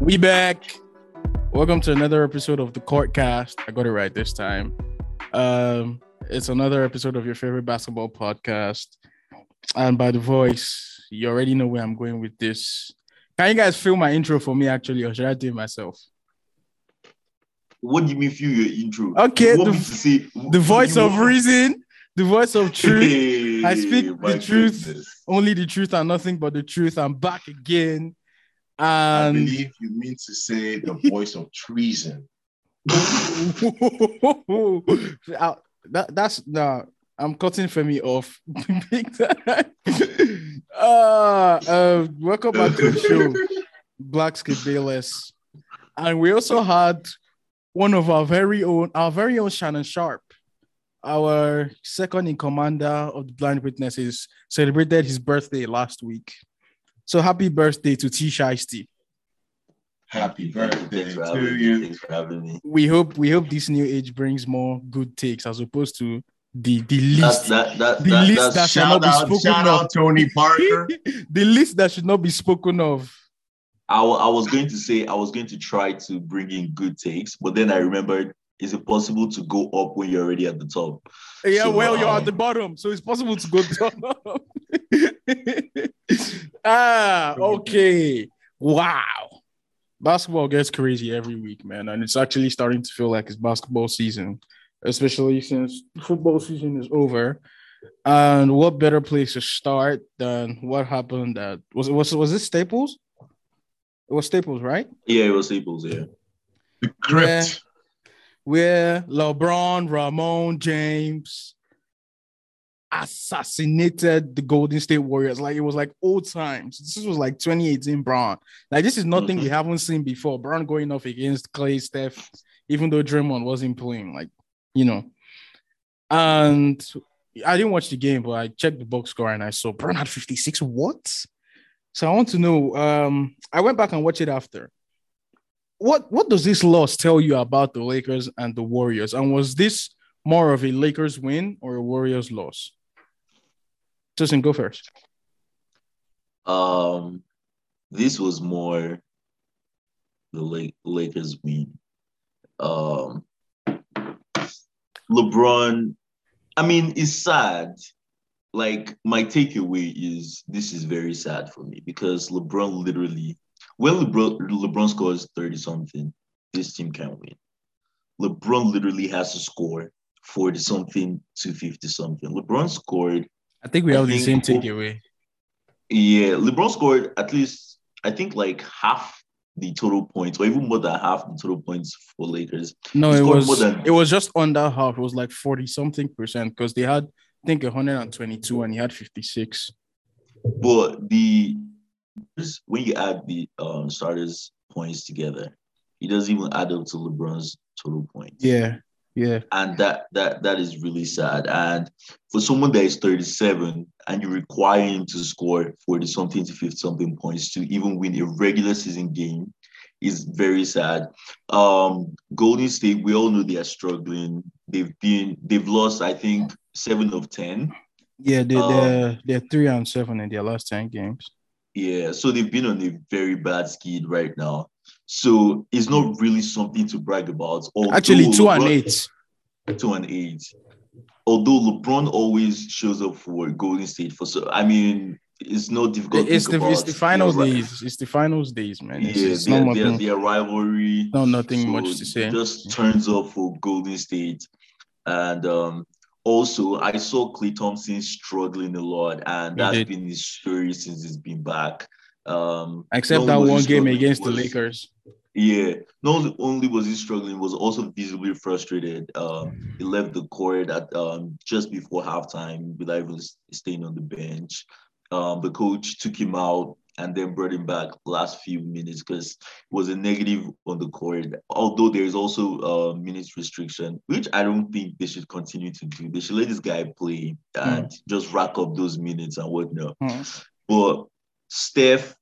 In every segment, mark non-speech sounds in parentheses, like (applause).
We back. Welcome to another episode of the Courtcast. I got it right this time. Um, it's another episode of your favorite basketball podcast. And by the voice, you already know where I'm going with this. Can you guys feel my intro for me actually, or should I do it myself? What do you mean feel your intro? Okay, You the- say The voice of reason, the voice of truth, Hey, I speak the truth. goodness. only the truth and nothing but the truth. I'm back again. I And believe you mean to say the (laughs) voice of treason. (laughs) That, that's no. I'm cutting Femi off. Big time. uh, uh, welcome back to the show, Black Skip Bayless, and we also had one of our very own, our very own Shannon Sharpe, our second in commander of the Blind Witnesses, celebrated his birthday last week. So happy birthday to T Shiesty. Happy birthday to you. Thanks for having me. We hope we hope this new age brings more good takes as opposed to the the least that that, the that least that shall not be spoken of. out Tony Parker. (laughs) the list that should not be spoken of. I, I was going to say I was going to try to bring in good takes, but then I remembered is it possible to go up when you're already at the top? Yeah, So, well, you're at um, the bottom, so it's possible to go (laughs) down. (laughs) ah, okay. Wow. Basketball gets crazy every week, man, and it's actually starting to feel like it's basketball season, especially since football season is over. And what better place to start than what happened at was it was was this Staples? It was Staples, right? Yeah, it was Staples, yeah. The crypt. where LeBron, Ramon, James assassinated the Golden State Warriors. Like it was like old times. This was like 2018 Brown. Like this is nothing we Mhm. haven't seen before. Brown going off against Klay, Steph, even though Draymond wasn't playing. Like, you know. And I didn't watch the game, but I checked the box score and I saw had 56. What? So I want to know. Um, I went back and watched it after what what does this loss tell you about the Lakers and the Warriors? And was this more of a Lakers win or a Warriors loss? Justin, go first. Um, this was more the Lake Lakers win. Um, LeBron, I mean, it's sad. Like my takeaway is this is very sad for me because LeBron literally, when LeBron LeBron scores thirty something, this team can't win. LeBron literally has to score forty something to fifty something. LeBron scored I think we have the same takeaway. yeah, LeBron scored at least, I think, like half the total points, or even more than half the total points for Lakers. No, it was more than- it was just under half. It was like 40 something percent because they had I think 122 and he had 56. But the when you add the um, starters' points together, it doesn't even add up to LeBron's total points. Yeah, yeah. and that that that is really sad. And for someone that is 37 and you require him to score 40 something to 50 something points to even win a regular season game is very sad. Um, Golden State, we all know they are struggling. They've been they've lost, I think, seven of ten. Yeah, they, Um, they're they're three and seven in their last 10 games. Yeah, so they've been on a very bad skid right now. So it's not really something to brag about. Actually, Although two and eight. two and eight. Although LeBron always shows up for Golden State for so I mean it's not difficult. to It's the it's the finals days. It's the finals days, man. It's, Yeah, it's their, not their, nothing. their rivalry. No, nothing So much to say. Just turns up for Golden State, and um, also I saw Klay Thompson struggling a lot, and He that's did. been his story since he's been back. Um, Except that one game against the Lakers. Yeah, not only was he struggling, he was also visibly frustrated. Um, he left the court at um, just before halftime without even staying on the bench. Um, the coach took him out and then brought him back last few minutes because it was a negative on the court. Although there is also a minutes restriction, which I don't think they should continue to do. They should let this guy play and just rack up those minutes and whatnot. Hmm. But Steph,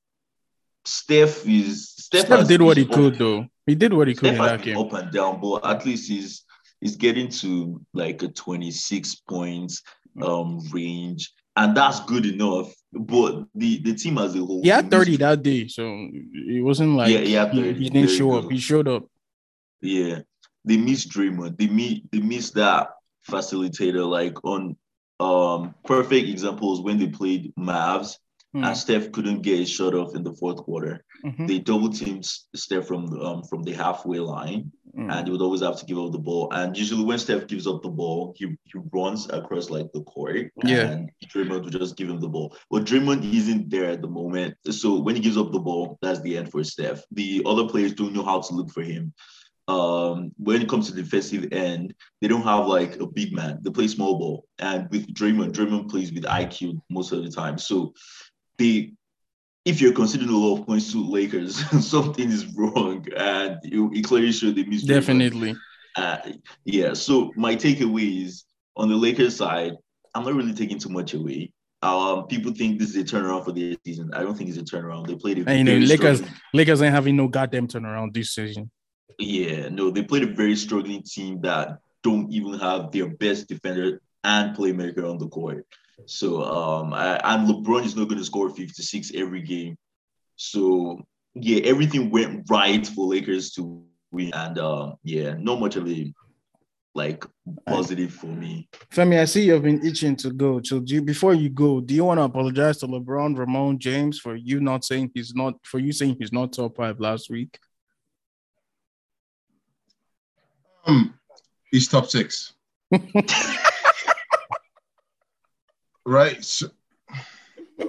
Steph is Steph, Steph did what he could up- though. He did what he could Steph in has that game. up and down, but at least he's he's getting to like a 26 points um range, and that's good enough. But the the team as a whole, He had 30 missed- that day, so it wasn't like Yeah, he had he, 30. he didn't show up. He showed up. Yeah, they missed Draymond. They miss they miss that facilitator. Like on um perfect examples when they played Mavs Hmm, and Steph couldn't get his shot off in the fourth quarter. mhm, They double teamed Steph from the um from the halfway line, mm. and he would always have to give up the ball. And usually when Steph gives up the ball, he, he runs across like the court. Yeah. And Draymond would just give him the ball. But Draymond isn't there at the moment. So when he gives up the ball, that's the end for Steph. The other players don't know how to look for him. Um, when it comes to defensive end, they don't have like a big man. They play small ball. And with Draymond, Draymond plays with IQ most of the time. So they if you're considering a lot of points to Lakers, (laughs) something is wrong, and it, it clearly showed they missed. Definitely. Uh, yeah. So my takeaway is on the Lakers side, I'm not really taking too much away. Um, people think this is a turnaround for the season. I don't think it's a turnaround. They played a And, you know, Lakers- struggling- Lakers ain't having no goddamn turnaround this season. Yeah, no, they played a very struggling team that don't even have their best defender and playmaker on the court. So um, I, and LeBron is not going to score 56 every game. So yeah, everything went right for Lakers to win, and uh, yeah, not much of a like positive for me. Femi, I see you've been itching to go. So do you, before you go, do you want to apologize to LeBron, Ramon, James for you not saying he's not for you saying he's not top five last week? Um, he's top six. (laughs) right. So, (laughs)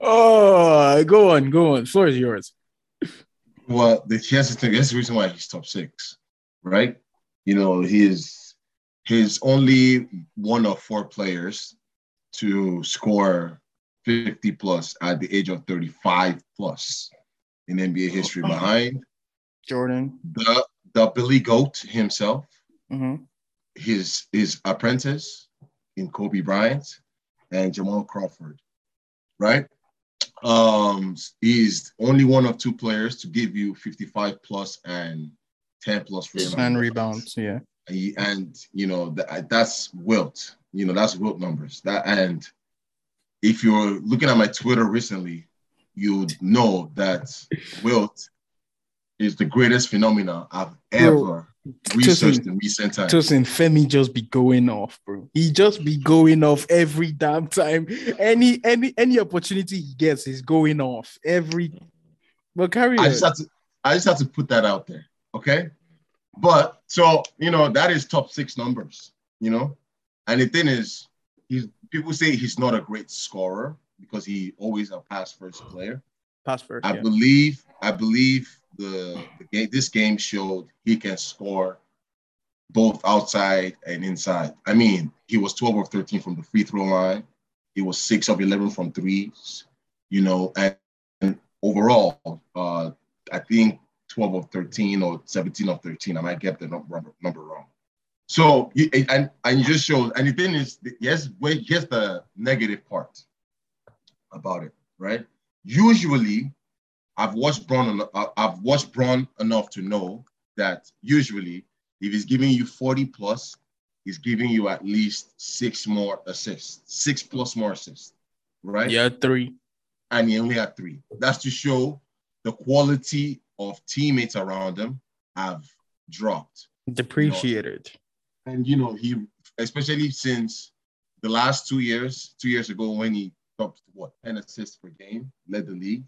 oh, go on, go on. Floor is yours. well, the, here's the thing. Here's the reason why he's top six, right? You know, he's he's only one of four players to score 50 plus at the age of 35 plus in NBA history behind Jordan. the the Billy Goat himself, Mhm. his his apprentice in Kobe Bryant and Jamal Crawford, right? Um, he's only one of two players to give you 55 plus and 10 plus Yeah, rebounds. And rebounds, yeah. He- and you know that that's Wilt. You know that's Wilt numbers. That and if you're looking at my Twitter recently, you know that Wilt is the greatest phenomena I've ever researched in recent times. Tosin Femi just be going off, bro. He just be going off every damn time. Any any any opportunity he gets, he's going off every. But carry I on. just have to I just have to put that out there. Okay. But so you know that is top six numbers, you know. And the thing is, he's people say he's not a great scorer because he always a pass first player. Pass first. I yeah. believe I believe the, the game this game showed he can score both outside and inside. I mean, he was 12 of 13 from the free throw line. He was 6 of 11 from threes, you know, and, and overall, uh, I think 12 of 13 or 17 of 13. I might get the number, number wrong. So, and, and you just showed, and the thing is, yes, wait, here's the negative part about it, right? Usually, I've watched Braun. uh, I've watched Braun enough to know that usually, if he's giving you 40 plus, he's giving you at least six more assists, six plus more assists, right? Yeah, three. And he only had three. That's to show the quality of teammates around him have dropped. Depreciated. And you know, he especially since the last two years, two years ago when he topped what 10 assists per game, led the league.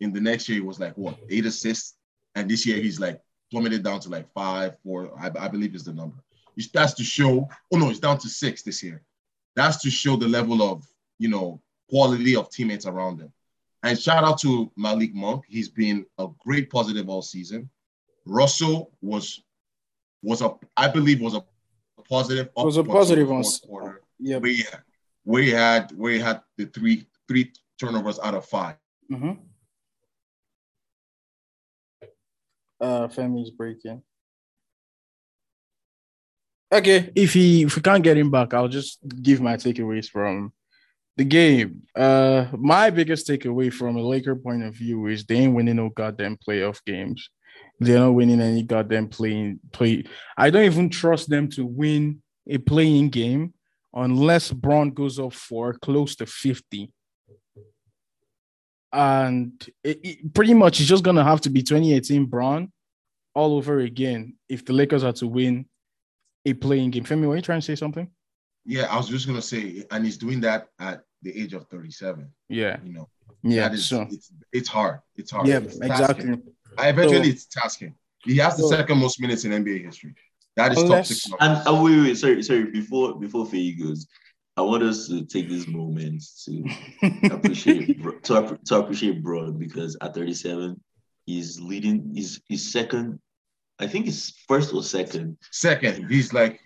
In the next year, he was like what eight assists, and this year he's like plummeted down to like five, four. I, I believe is the number. That's to show. Oh no, it's down to six this year. That's to show the level of you know quality of teammates around him. And shout out to Malik Monk. He's been a great positive all season. Russell was was a I believe was a positive. Was a upwards in the positive on- quarter Yeah. he had, he had where he had the three three turnovers out of five. Mm-hmm. Uh, Femi's breaking. Okay, if he if we can't get him back, I'll just give my takeaways from the game. Uh, my biggest takeaway from a Laker point of view is they ain't winning no goddamn playoff games. They're not winning any goddamn playing play. I don't even trust them to win a playing game unless Braun goes up for close to 50. And it, it pretty much it's just gonna have to be 2018 Braun all over again if the Lakers are to win a playing game. Femi, were you trying to say something? Yeah, I was just gonna say, and he's doing that at the age of 37. Yeah, You know, yeah. that is so it's it's hard. It's hard. yeah, It's exactly. I eventually So- it's tasking. He has the So- second most minutes in NBA history. That is top six. number. And uh, wait, wait, sorry, sorry. Before before Faye goes, I want us to take this moment to (laughs) appreciate Bro- to, to appreciate Braun because at 37, he's leading. He's he's second. I think he's first or second. Second, he's like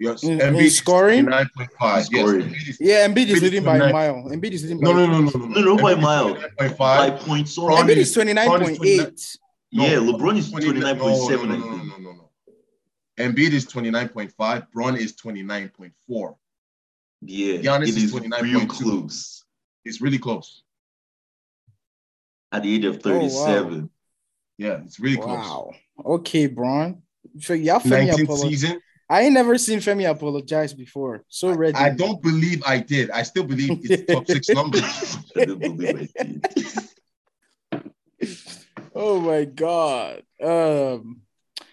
your In- mm, Embiid scoring? 29.5. Yes, Scoring. Embiid is- yeah, Embiid is leading by a mile. Embiid is leading by No, no, no, no, no, No, no, by Embiid is mile. 29.5. By point so Embiid is- is 29.8. Yeah, LeBron is 29.7. No, no, no, no, no, no, no. Embiid is 29.5. Braun is 29.4. Yeah, Giannis it is is real 29.2. close It's really close. at the age of Oh, wow. 37. Yeah, it's really close. Wow. Okay, Braun. So yeah, Femi 19th apologized. season. I ain't never seen Femi apologize before. So ready. I don't believe I did. I still believe it's top six (laughs) numbers. I don't believe I did. (laughs) Oh my god. Um.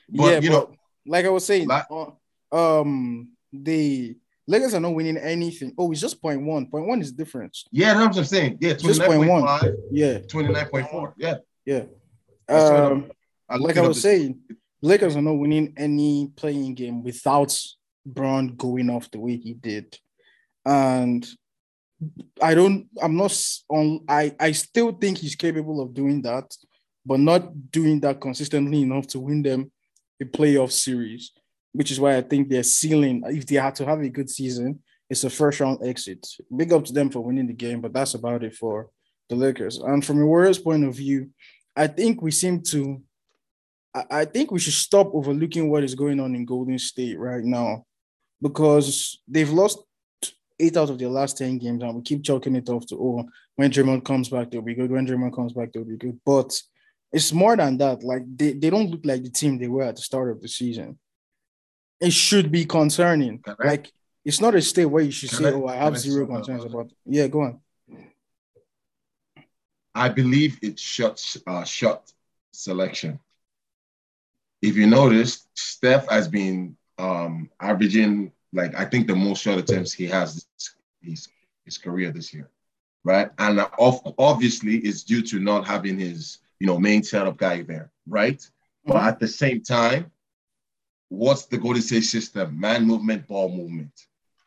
But, yeah, you but know- like I was saying, La- uh, um, the Lakers are not winning anything. Oh, it's just point one. Point one is difference. Yeah, that's what I'm saying. Yeah, Just point one. 29.5, Yeah, 29.4. Yeah. yeah. Um, I like I was saying, Lakers are not winning any playing game without Braun going off the way he did, and I don't. I'm not on. I I still think he's capable of doing that, but not doing that consistently enough to win them a playoff series. Which is why I think their ceiling, if they had to have a good season, it's a first round exit. Big up to them for winning the game, but that's about it for the Lakers. And from a Warriors point of view, I think we seem to I- think we should stop overlooking what is going on in Golden State right now because they've lost eight out of their last 10 games and we keep chalking it off to, oh, when Draymond comes back, they'll be good. When Draymond comes back, they'll be good. But it's more than that. Like, they, they don't look like the team they were at the start of the season. It should be concerning. I- Like, it's not a state where you should say, oh, I have zero concerns about about Yeah, go on. I believe it's shot uh, shot selection. If you notice, Steph has been um, averaging like I think the most shot attempts he has his his career this year, right? And of, obviously, it's due to not having his you know main setup guy there, right? But at the same time, what's the Golden State system? Man movement, ball movement.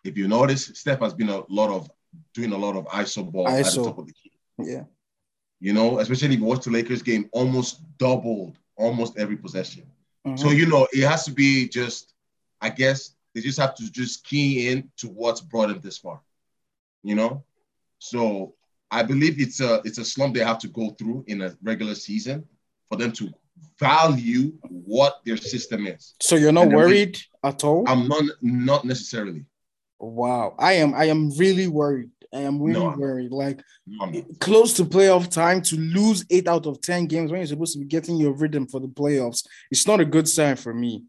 If you notice, Steph has been a lot of doing a lot of ISO ball at the top of the key. Yeah. You know, especially if you watch the Lakers game, almost doubled almost every possession. Mhm. So you know, it has to be just, I guess they just have to just key in to what's brought them this far. You know, so I believe it's a it's a slump they have to go through in a regular season for them to value what their system is. so you're not And then we- worried at all? I'm not not necessarily. Wow, I am. I am really worried. I am really No, I'm not. worried. Like No, close to playoff time to lose eight out of ten games when you're supposed to be getting your rhythm for the playoffs. It's not a good sign for me.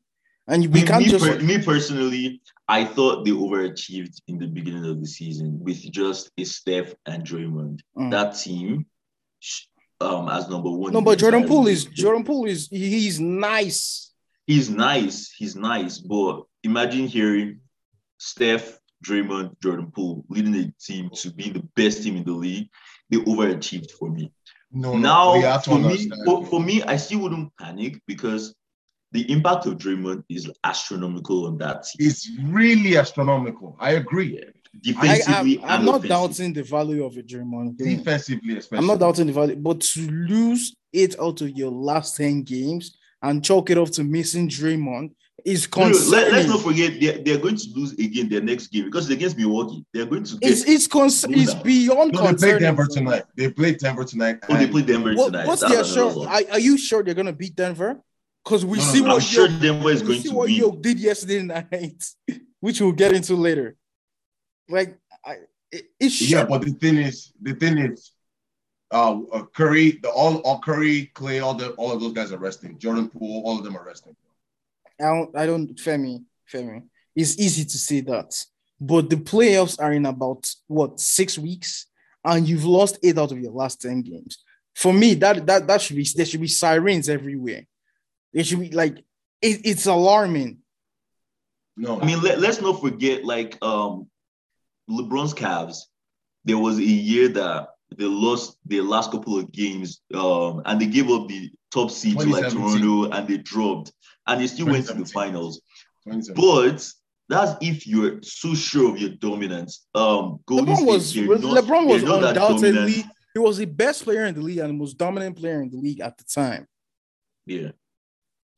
And we me, can't me just. per- me personally, I thought they overachieved in the beginning of the season with just a Steph and Draymond. Mm. That team, sh- um, as number one. no, but Jordan Poole is. Jordan Poole is he's nice. He's nice. He's nice. But imagine hearing Steph, Draymond, Jordan Poole leading a team to be the best team in the league. They overachieved for me. No, no, now, we have to for me, for, for me, I still wouldn't panic because the impact of Draymond is astronomical on that team. It's really astronomical. I agree. I, Defensively, I, am and not offensively. doubting the value of a Draymond. Green. Defensively, especially. I'm not doubting the value, but to lose eight out of your last 10 games and chalk it off to missing Draymond is No, no, concerning. let, us not forget they're, they're going to lose again their next game because it's against Milwaukee. They're going to get. it's it's cons- it's beyond No, they concerning. played Denver for tonight. They played Denver tonight. oh, they and play Denver What, tonight. what's That's the another. Are, are you sure they're gonna beat Denver? Because we No, no, see no, what I'm sure Yo- Denver is we going see to what be. Yo did yesterday (laughs) night, which we'll get into later. Like I, It, it should. Yeah, but the thing is, the thing is, uh, uh, Curry, the all, all Curry, Klay, all the all of those guys are resting. Jordan Poole, all of them are resting. I don't, I don't, Femi, Femi. It's easy to say that, but the playoffs are in about what six weeks, and you've lost eight out of your last ten games. For me, that that that should be there should be sirens everywhere. There should be like it, it's alarming. No, I mean, let, let's not forget, like um, LeBron's Cavs. There was a year that they lost their last couple of games, um, and they gave up the top seed to like Toronto, and they dropped, and they still went to the finals. But that's if you're so sure of your dominance. Um, Golden LeBron was they're not- LeBron was they're not that undoubtedly he was the best player in the league and the most dominant player in the league at the time. Yeah,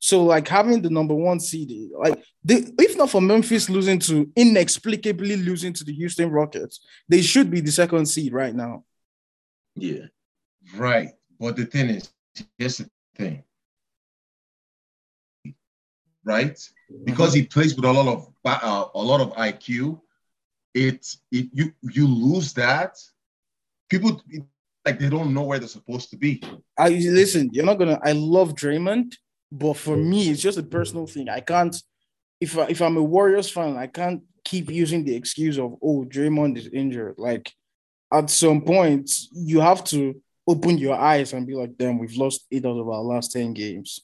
So like having the number one seed, like they, if not for Memphis losing to inexplicably losing to the Houston Rockets, they should be the second seed right now. yeah. Right. But the thing is, here's the thing. Right? Because he plays with a lot of uh, a lot of IQ, it, it you you lose that. People like they don't know where they're supposed to be. I listen, you're not gonna. I love Draymond, but for me, it's just a personal thing. I can't. If I, if I'm a Warriors fan, I can't keep using the excuse of oh Draymond is injured. Like at some point, you have to open your eyes and be like, damn, we've lost eight out of our last ten games.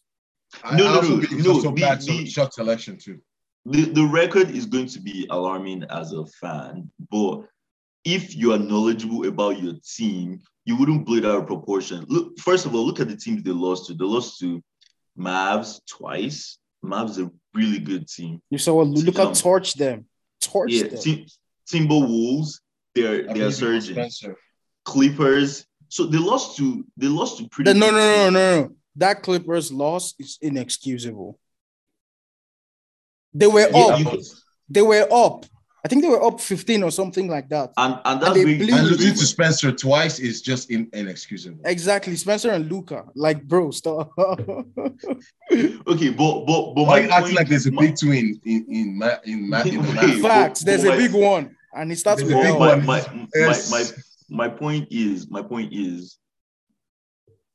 I, No, I no, also no, think it's no, also the- bad the- shot selection too. the, the record is going to be alarming as a fan, but if you are knowledgeable about your team, you wouldn't blow it out of proportion. Look, first of all, look at the teams they lost to. They lost to Mavs twice. Mavs a really good team. You saw what Luka Um, torch them, torch Yeah, them. Tim, Timberwolves, they're I they're believe it was surging. Clippers. So they lost to they lost to pretty. The- no, good no, no, teams. no, no. That Clippers loss is inexcusable. They were Yeah, up. you- They were up. I think they were up 15 or something like that. and and that's they big- blew- And losing to Spencer twice is just in, inexcusable. Exactly. Spencer and Luka. Like, bro, stop. (laughs) okay, but but but Why my you acting point- like there's a my- big two in in in ma- in, ma- in the Wait, math? Facts. There's a but- big one. And it starts with a big my, one. my, my, Yes. my, my point is my point is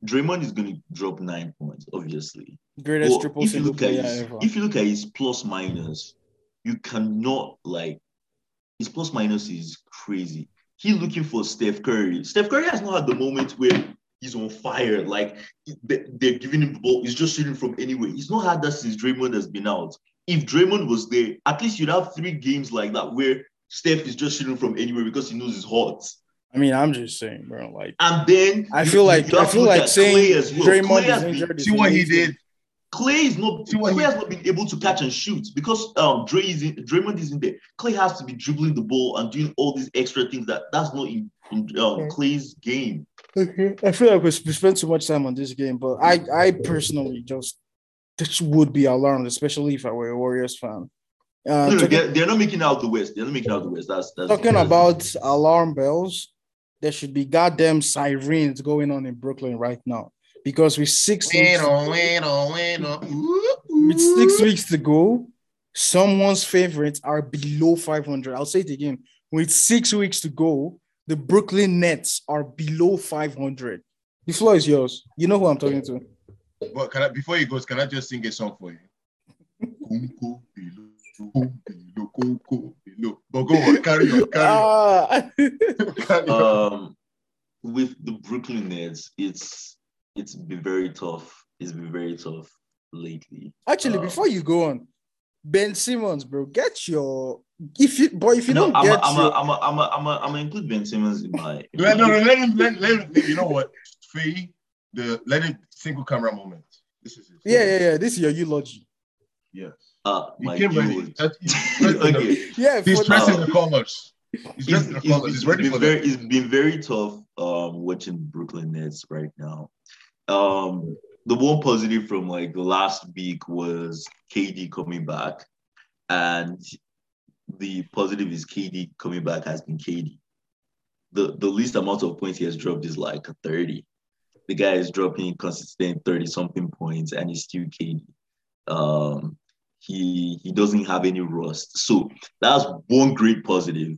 Draymond is going to drop nine points, obviously. Greatest But triple if you look at his, ever. if you look at his plus minus, you cannot like his plus minus is crazy. He's looking for Steph Curry. Steph Curry has not had the moment where he's on fire. Like they- they're giving him the ball. He's just shooting from anywhere. He's not had that since Draymond has been out. If Draymond was there, at least you'd have three games like that where Steph is just shooting from anywhere because he knows he's hot. I mean, I'm just saying, bro. Like, And then I feel like I feel like saying well. Draymond Klay is injured. See what he did. Klay is not See Klay has not been able to catch and shoot because um Dre is in, Draymond isn't there. Klay has to be dribbling the ball and doing all these extra things that that's not in, in um, Klay's game. Okay. I feel like we sp- spent too much time on this game, but I, I personally just this would be alarmed, especially if I were a Warriors fan. Uh, No, no, talking, they're, they're not making out the West. They're not making out the West. That's that's talking that's- about alarm bells, there should be goddamn sirens going on in Brooklyn right now because with six weeks, with six weeks to go, someone's favorites are below 500. I'll say it again. With six weeks to go, the Brooklyn Nets are below 500. The floor is yours. You know who I'm talking to. But can I, before he goes, can I just sing a song for you? But go on, carry on, carry on. Ah. (laughs) Carry on. um with the Brooklyn Nets, it's it's been very tough. It's been very tough lately. Actually, Uh, before you go on, Ben Simmons, bro, get your if you boy, if you no, don't I'm get a, I'm your a, I'm a, I'm a, I'm a, I'm gonna include Ben Simmons in my. in (laughs) Let, no, no, let him, let, let him, you know what? Free the let it single camera moment. This is it. yeah, yeah, yeah. This is your eulogy. Yes. Uh, He my came ready. was- That- He's dressed in the- okay. Yeah, he's for dressed now. in the colors. He's It's, dressed in the it's- colors. it's He's ready been for very, that. it's been very tough um, watching Brooklyn Nets right now. Um, the one positive from like last week was KD coming back, and the positive is KD coming back has been KD. The the least amount of points he has dropped is like 30. The guy is dropping consistent 30 something points and he's still KD. Um, he he doesn't have any rust. So that's one great positive.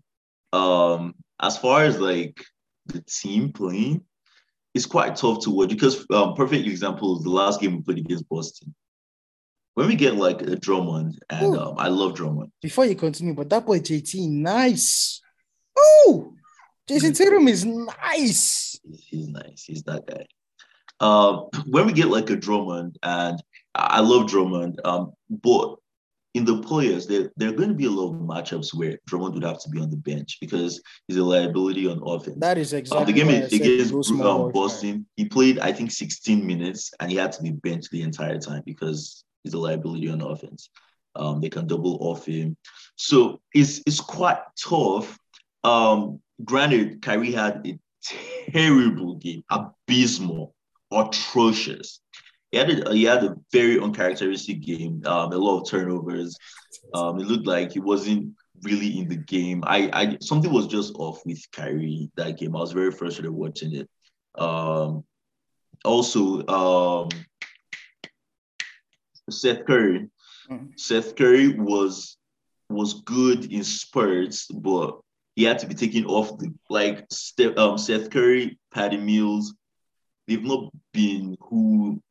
Um, as far as like the team playing, it's quite tough to watch because um, perfect example is the last game we played against Boston. When we get like a Drummond, and um, I love Drummond. Before you continue, but that boy JT, nice. Oh, Jayson Tatum is nice. He's, nice. He's that guy. Um, when we get like a Drummond, and I I love Drummond, um, but in the players, there, there are going to be a lot of matchups where Drummond would have to be on the bench because he's a liability on offense. That is Um, exactly the game is against um, small. Boston. He played, I think, 16 minutes, and he had to be benched the entire time because he's a liability on offense. Um, they can double off him, so it's it's quite tough. Um, granted, Kyrie had a (laughs) terrible game, abysmal, atrocious. He had a, he had a very uncharacteristic game. Um, a lot of turnovers. Um, it looked like he wasn't really in the game. I, I something was just off with Kyrie that game. I was very frustrated watching it. Um, also, um, Seth Curry. Mm. Seth Curry was was good in spurts, but he had to be taken off the like. Um, Seth Curry, Patty Mills, they've not been who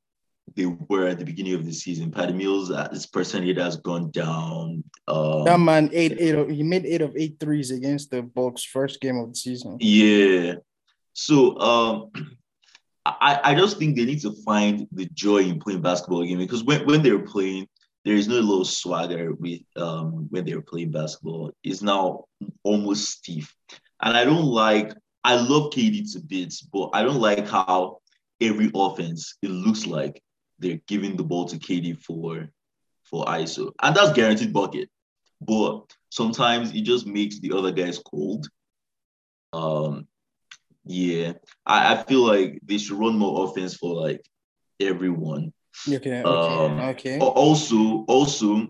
they were at the beginning of the season. Patty Mills, uh, his percentage has gone down. Um, That man eight eight he made eight of eight threes against the Bucks first game of the season. Yeah. So um I, I just think they need to find the joy in playing basketball again because when, when they're playing, there is no little swagger with um when they're playing basketball. It's now almost stiff. And I don't like I love KD to bits, but I don't like how every offense it looks like they're giving the ball to KD for for ISO. And that's guaranteed bucket. But sometimes it just makes the other guys cold. Um yeah, I, I feel like they should run more offense for like everyone. Okay, okay, Um, okay. Al- Also, also,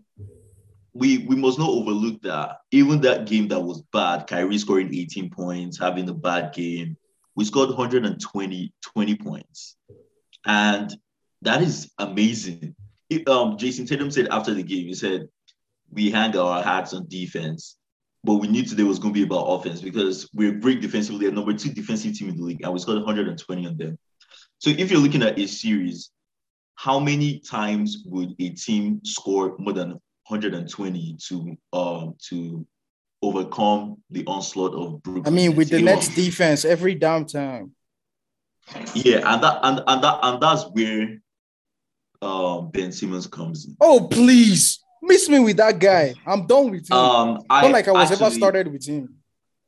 we we must not overlook that even that game that was bad, Kyrie scoring 18 points, having a bad game, we scored 120 20 points, and that is amazing. It- um, Jayson Tatum said after the game, he said, "We hang our hats on defense." But we knew today was going to be about offense because we're great defensively, a number two defensive team in the league, and we scored 120 on them. So if you're looking at a series, how many times would a team score more than 120 to um to overcome the onslaught of Brooklyn? I mean, with the Nets defense, every downtime. yeah, and that and, and that and that's where um Ben Simmons comes in. Oh, please. Miss me with that guy. I'm done with him. Um, I Not like I was ever started with him.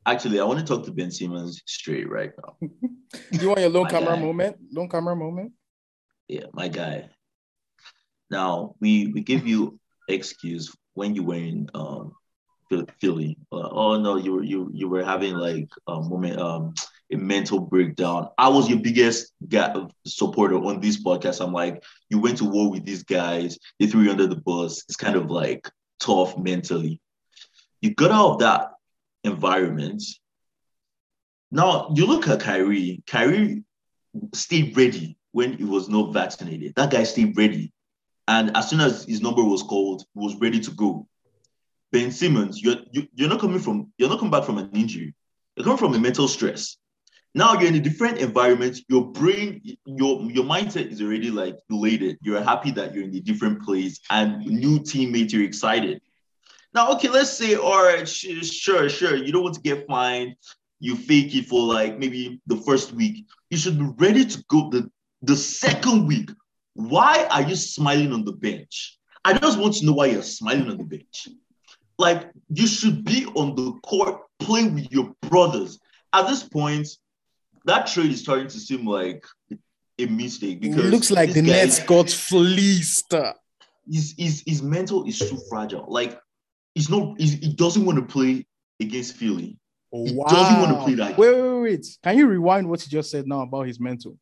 Actually, I want to talk to Ben Simmons straight right now. (laughs) You want your My camera guy. moment? Low camera moment? Yeah, my guy. Now we we give you excuse when you were in um Philly. Uh, oh no, you were you you were having like a moment um a mental breakdown. I was your biggest guy, supporter on this podcast. I'm like, you went to war with these guys. They threw you under the bus. It's kind of like tough mentally. You got out of that environment. Now you look at Kyrie. Kyrie stayed ready when he was not vaccinated. That guy stayed ready. And as soon as his number was called, he was ready to go. Ben Simmons, you're you, you're not coming from you're not coming back from an injury. You're coming from a mental stress. Now you're in a different environment. Your brain, your your mindset is already like elated. You're happy that you're in a different place and new teammates. You're excited. Now, okay, let's say, all right, sure, sure. You don't want to get fined. You fake it for like maybe the first week. You should be ready to go the the second week. Why are you smiling on the bench? I just want to know why you're smiling on the bench. Like you should be on the court playing with your brothers. At this point, that trade is starting to seem like a mistake because It looks like the Nets got fleeced. his, his, his mental is too fragile. Like he's not he's, he doesn't want to play against Philly. Oh, He doesn't want to play that. Wait, wait, wait. Can you rewind what you just said now about his mental?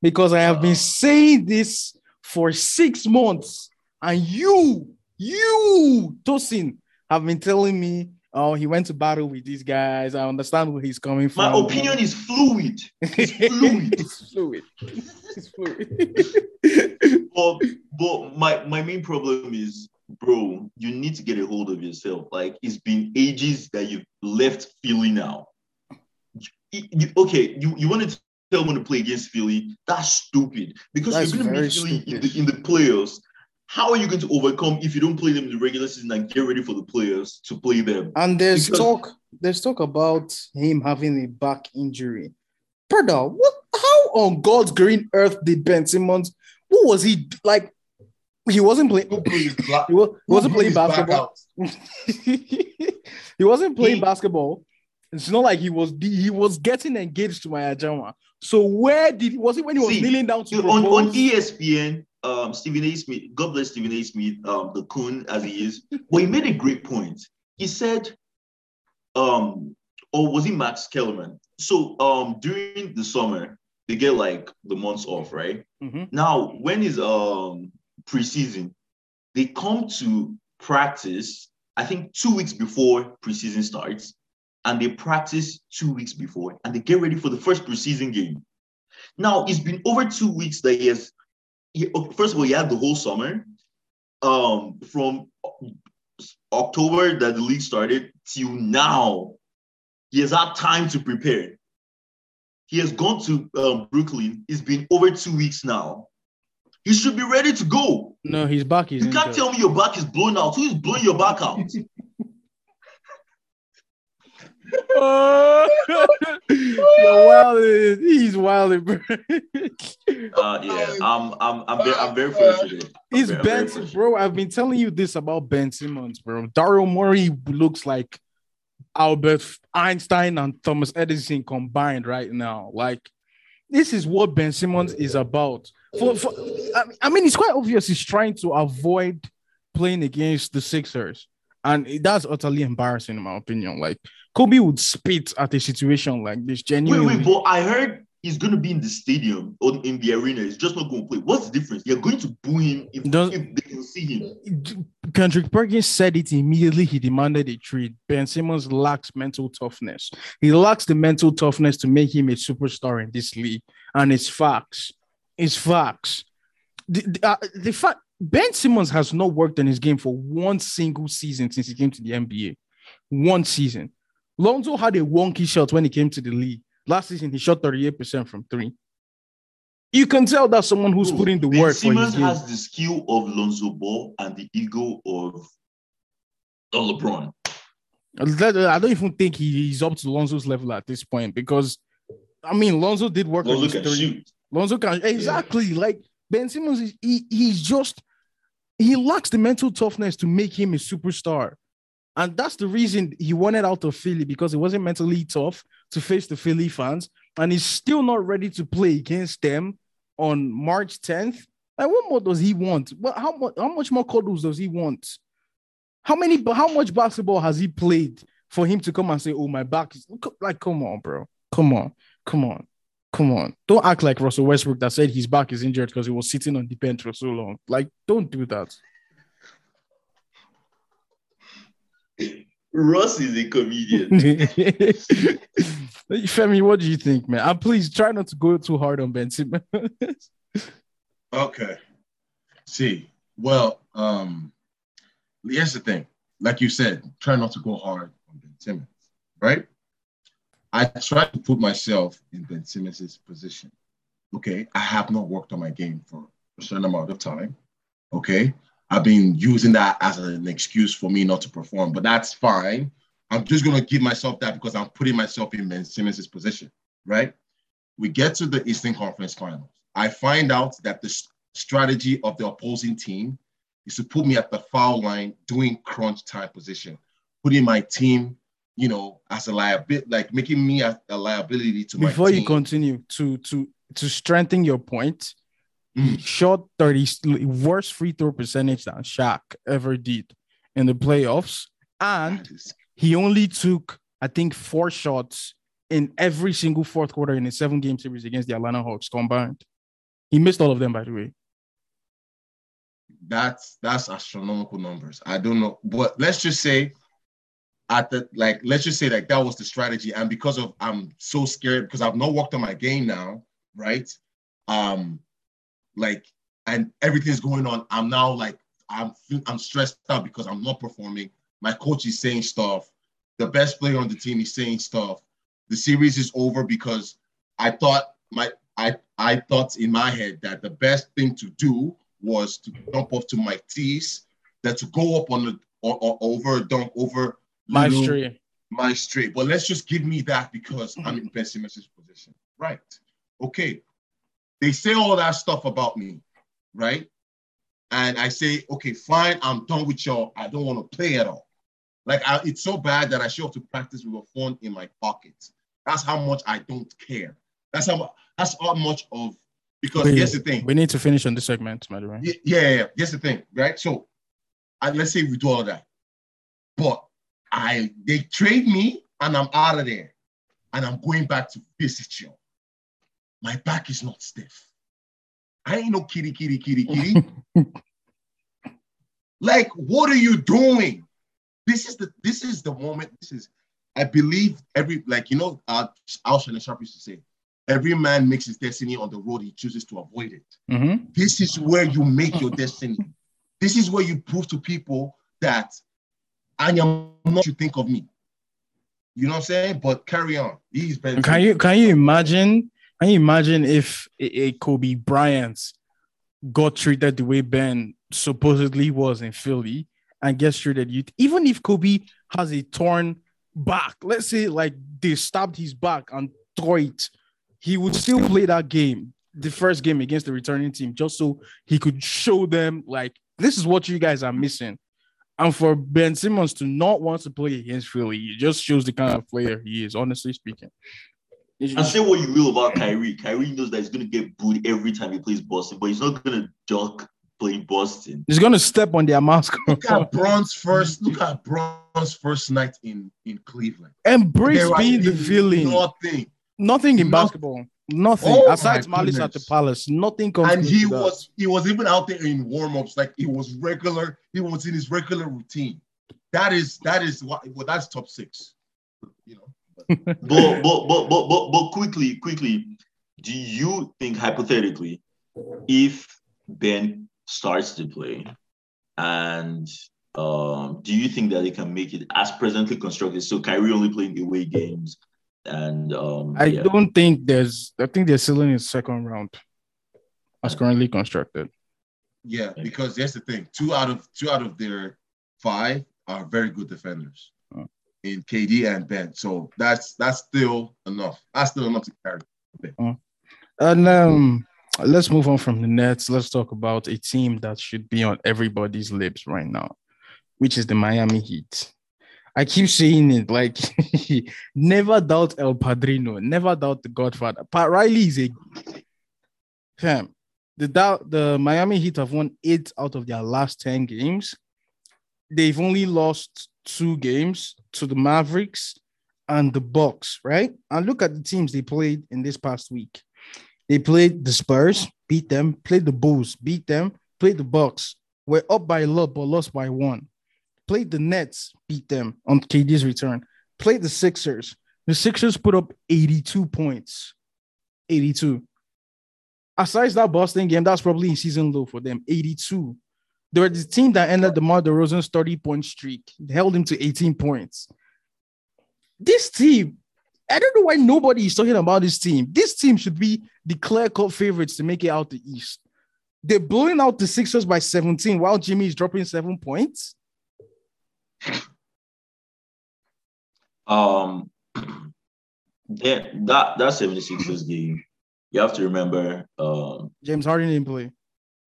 Because I have been uh. saying this for six months, and you, you, Tosin, have been telling me, oh, he went to battle with these guys. I understand where he's coming from. My opinion is (laughs) fluid. It's fluid. it's fluid. It's (laughs) fluid. but but my my main problem is, bro, you need to get a hold of yourself. Like it's been ages that you've left Philly now. You- you- okay, you, you wanted to tell them to play against Philly. That's stupid because That's you're going to very meet Philly in the, in the playoffs. How are you going to overcome if you don't play them in the regular season and get ready for the players to play them? And there's Because- talk, there's talk about him having a back injury. Brother, what how on God's green earth did Ben Simmons? What was he like? He wasn't playing. Who blew his black- He, was, he wasn't playing basketball. he wasn't playing basketball. It's not like he was he was getting engaged to Maya Jama. So where did was it when he was See, kneeling down to on, on? ESPN, um, Stephen A. Smith, God bless Stephen A. Smith, um, the coon as he is, but he made a great point. He said, um, or was he Max Kellerman? So um, during the summer, they get like the months off, right? Mhm. Now, when is um preseason, they come to practice, I think two weeks before preseason starts, and they practice two weeks before, and they get ready for the first preseason game. Now, it's been over two weeks that he has, first of all, he had the whole summer. Um, from October that the league started till now, he has had time to prepare. He has gone to um, Brooklyn. It's been over two weeks now. He should be ready to go. No, his back is You can't injured. tell me your back is blown out. Who is blowing your back out? (laughs) Oh, You're. He's wild, bro. Uh, yeah, I'm, I'm, I'm, very, I'm very frustrated. I'm He's very- I'm very Ben, frustrated. bro. I've been telling you this about Ben Simmons, bro. Daryl Morey looks like Albert Einstein and Thomas Edison combined right now. Like, this is what Ben Simmons is about. For, for I, I mean, it's quite obvious he's trying to avoid playing against the Sixers, and that's utterly embarrassing, in my opinion. Like, Kobe would spit at a situation like this. Wait, Genuinely, wait, but I heard he's going to be in the stadium or in the arena. He's just not going to play. What's the difference? You're going to boo him if, Does- if they can see him. Kendrick Perkins said it immediately. He demanded a trade. Ben Simmons lacks mental toughness. He lacks the mental toughness to make him a superstar in this league. And it's facts. It's facts. The, the, uh, the fact Ben Simmons has not worked on his game for one single season since he came to the NBA. One season. Lonzo had a wonky shot when he came to the league. Last season, he shot 38% from three. You can tell that someone who's putting the Ben work Simmons has the skill of Lonzo Ball and the ego of LeBron. I don't even think he's up to Lonzo's level at this point because, I mean, Lonzo did work on his three. shoot. Lonzo can exactly like Ben Simmons. Is, he, he's just he lacks the mental toughness to make him a superstar, and that's the reason he wanted out of Philly because he wasn't mentally tough to face the Philly fans, and he's still not ready to play against them on March 10th. Like, what more does he want? Well, how much? How much more cuddles does he want? How many? How much basketball has he played for him to come and say, "Oh, my back is like"? Come on, bro. Come on. Come on. Come on. Don't act like Russell Westbrook that said his back is injured because he was sitting on the bench for so long. Like, don't do that. Russ is a comedian. (laughs) Femi, what do you think, man? And please try not to go too hard on Ben Simmons. (laughs) Okay. See, well, um, here's the thing. Like you said, try not to go hard on Ben Simmons, right? I try to put myself in Ben Simmons' position. Okay, I have not worked on my game for a certain amount of time. Okay, I've been using that as an excuse for me not to perform, but that's fine. I'm just gonna give myself that because I'm putting myself in Ben Simmons' position, right? We get to the Eastern Conference Finals. I find out that the strategy of the opposing team is to put me at the foul line doing crunch time position, putting my team, you know, as a liability, like making me a, a liability to Before you continue to to to strengthen your point, Mm. shot 30 worst free throw percentage than Shaq ever did in the playoffs. And is- he only took, I think, four shots in every single fourth quarter in a seven game series against the Atlanta Hawks combined. He missed all of them, by the way. that's that's astronomical numbers. I don't know, but let's just say at the like let's just say like that was the strategy, and because of I'm so scared because I've not worked on my game now, right? Um, like and everything's going on. I'm now like I'm I'm stressed out because I'm not performing. My coach is saying stuff. the best player on the team is saying stuff. The series is over because I thought my I I thought in my head that the best thing to do was to jump off to my Tees, that to go up on the or, or over dunk over My little- stream. my straight. But let's just give me that because I'm in Ben Simmons' position. Right. Okay. They say all that stuff about me, right? And I say, okay, fine, I'm done with y'all. I don't want to play at all. Like I, it's so bad that I show up to practice with a phone in my pocket. That's how much I don't care. That's how that's how much of because Wait, here's the thing. We need to finish on this segment, by the way. Yeah, yeah, yeah. Here's the thing, right? So, I, let's say we do all that, but I they trade me and I'm out of there, and I'm going back to visit you. My back is not stiff. I ain't no kitty, kitty, kitty, kitty. (laughs) like, what are you doing? This is the this is the moment. This is, I believe every like you know, uh, Al Shannon Sharpe used to say, every man makes his destiny on the road he chooses to avoid it. Mhm. This is where you make your destiny. This is where you prove to people that I am not you think of me. You know what I'm saying? But carry on. He's been Can you can you imagine? Can you imagine if a Kobe Bryant got treated the way Ben supposedly was in Philly and gets treated? You even if Kobe has a torn back, let's say like they stabbed his back and tore it, he would still play that game, the first game against the returning team, just so he could show them like this is what you guys are missing. And for Ben Simmons to not want to play against Philly, it just shows the kind of player he is, honestly speaking. It's- And say what you will about Kyrie. Kyrie knows that he's gonna get booed every time he plays Boston, but he's not gonna duck playing Boston. He's gonna step on their mask. look at (laughs) Bron's first look at Bron's first night in, in Cleveland. Embrace There being the was villain. Nothing. Nothing in Nothing. basketball. Nothing. Oh Aside my Malice at the. Palace, nothing comes. And he to that. was he was even out there in warm-ups, like he was regular, he was in his regular routine. That is that is what well, that's top six. You know. (laughs) But but but but but but quickly, quickly, do you think hypothetically, if Ben starts to play, and um, do you think that they can make it as presently constructed? So Kyrie only playing away games, and um, I yeah. don't think there's. I think they're still in the second round, as currently constructed. Yeah, because that's the thing. Two out of two out of their five are very good defenders Oh. in KD and Ben. So that's that's still enough. That's still enough to carry. And um, let's move on from the Nets. Let's talk about a team that should be on everybody's lips right now, which is the Miami Heat. I keep saying it like (laughs) never doubt El Padrino, never doubt the Godfather. Pat Riley is a fam. The doubt the Miami Heat have won eight out of their last 10 games. They've only lost two games to the Mavericks and the Bucks, right? And look at the teams they played in this past week. They played the Spurs, beat them, played the Bulls, beat them, played the Bucks. We're up by a lot, but lost by one. Played the Nets, beat them on KD's return. Played the Sixers. The Sixers put up 82 points. 82. Aside that Boston game, that's probably a season low for them. 82. They were the team that ended the DeMar DeRozan's 30 point streak, They held him to 18 points. This team, I don't know why nobody is talking about this team. This team should be the clear cut favorites to make it out the East. They're blowing out the Sixers by 17 while Jimmy is dropping seven points. Um, that that that 76ers game, you have to remember um, James Harden didn't play.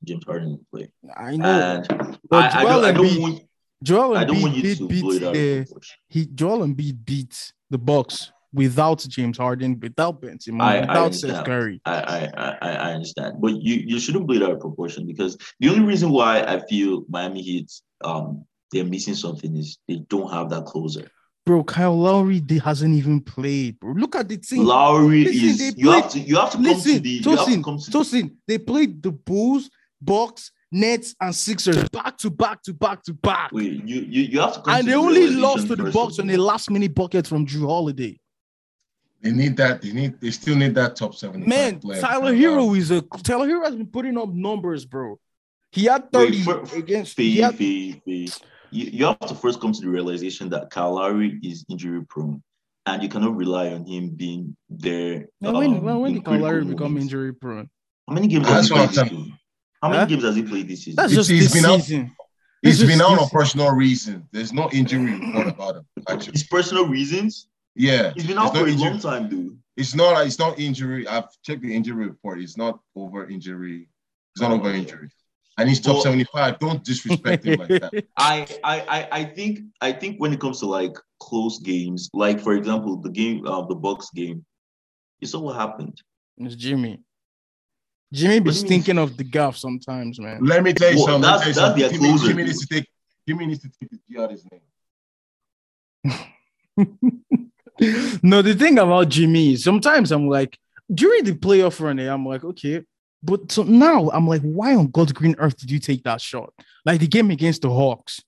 James Harden didn't play, I know. and But I, Joel I don't Embiid- want Joel I don't want Embiid you did beat blow it out of the he Joel Embiid beat the Bucks without James Harden, without Ben Simmons, I- without Seth. Curry. I, I, I, I understand, but you, you shouldn't it out of proportion because the only reason why I feel Miami Heat um they're missing something is they don't have that closer. Bro, Kyle Lowry they hasn't even played. Bro, look at the team. Lowry Listen, is they you have to you have to come to Listen, the you have to come to Tosin, they played the Bulls, Bucks, Nets, and Sixers back to back to back to back. wait you you, you have to come and to they only lost to the first Bucks of on a last minute bucket from Jrue Holiday. They need that. They need. They still need that top seven. Man, Tyler Herro is a Tyler Herro has been putting up numbers, bro. He had 30 Wait, for- against he Fee, had, fee, fee. You, you have to first come to the realization that Kyle Lowry is injury prone, and you cannot rely on him being there. Now, when um, when, when did Kyle Lowry critical become injury prone? How many games That's has he played this saying. season? How many Huh? games has he played this season? That's just he's this been out- season. He's This been out on personal reasons. There's no injury report about him. Actually, His personal reasons. yeah, He's been there's out no for a injury. long time, dude. It's not. It's not injury. I've checked the injury report. It's not over injury. It's not Oh, over okay. injury. And he's top Well- 75. Don't disrespect him like that. (laughs) I, I I I think I think when it comes to like close games, like for example, the game uh, the Bucks game, you saw what happened. It's Jimmy. Jimmy be What do you mean? thinking of the gaff sometimes, man. Let me tell you Well, something. That's- tell you that's something. their Jimmy, closer, Jimmy needs to take. Jimmy needs to take his G out his name. (laughs) no, the thing about Jimmy is sometimes I'm like, during the playoff run, I'm like, okay. But so now I'm like, why on God's green earth did you take that shot? Like the game against the Hawks.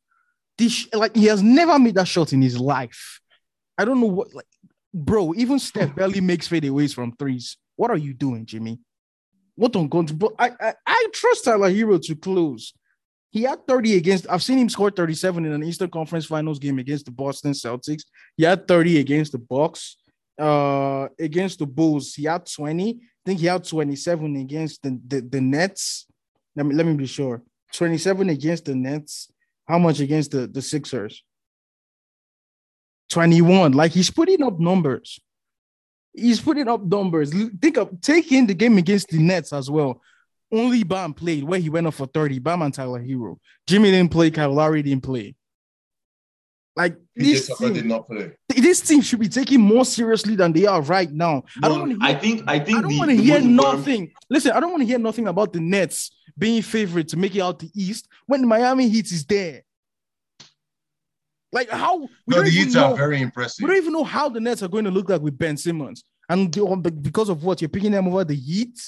This like he has never made that shot in his life. I don't know what like bro, even Steph barely makes fadeaways from threes. What are you doing, Jimmy? What on God's but I, I I trust Tyler Herro to close. He had 30 against. I've seen him score 37 in an Eastern Conference Finals game against the Boston Celtics. He had 30 against the Bucks. Uh, against the Bulls, he had 20. Think he had 27 against the, the, the Nets. Let me let me be sure. 27 against the Nets. How much against the, the Sixers? 21. Like he's putting up numbers. He's putting up numbers. Think of taking the game against the Nets as well. Only Bam played where he went off for 30. Bam and Tyler Herro. Jimmy didn't play. Kyle Lowry didn't play. Like PJ this Tucker did not play. This team should be taken more seriously than they are right now. I don't to I hear, think I think I don't want to hear nothing. Listen, I don't want to hear nothing about the Nets being favorite to make it out the East when the Miami Heat is there. Like how we No, the know- are very impressive. we don't even know how the Nets are going to look like with Ben Simmons. And because of what you're picking them over the Heat,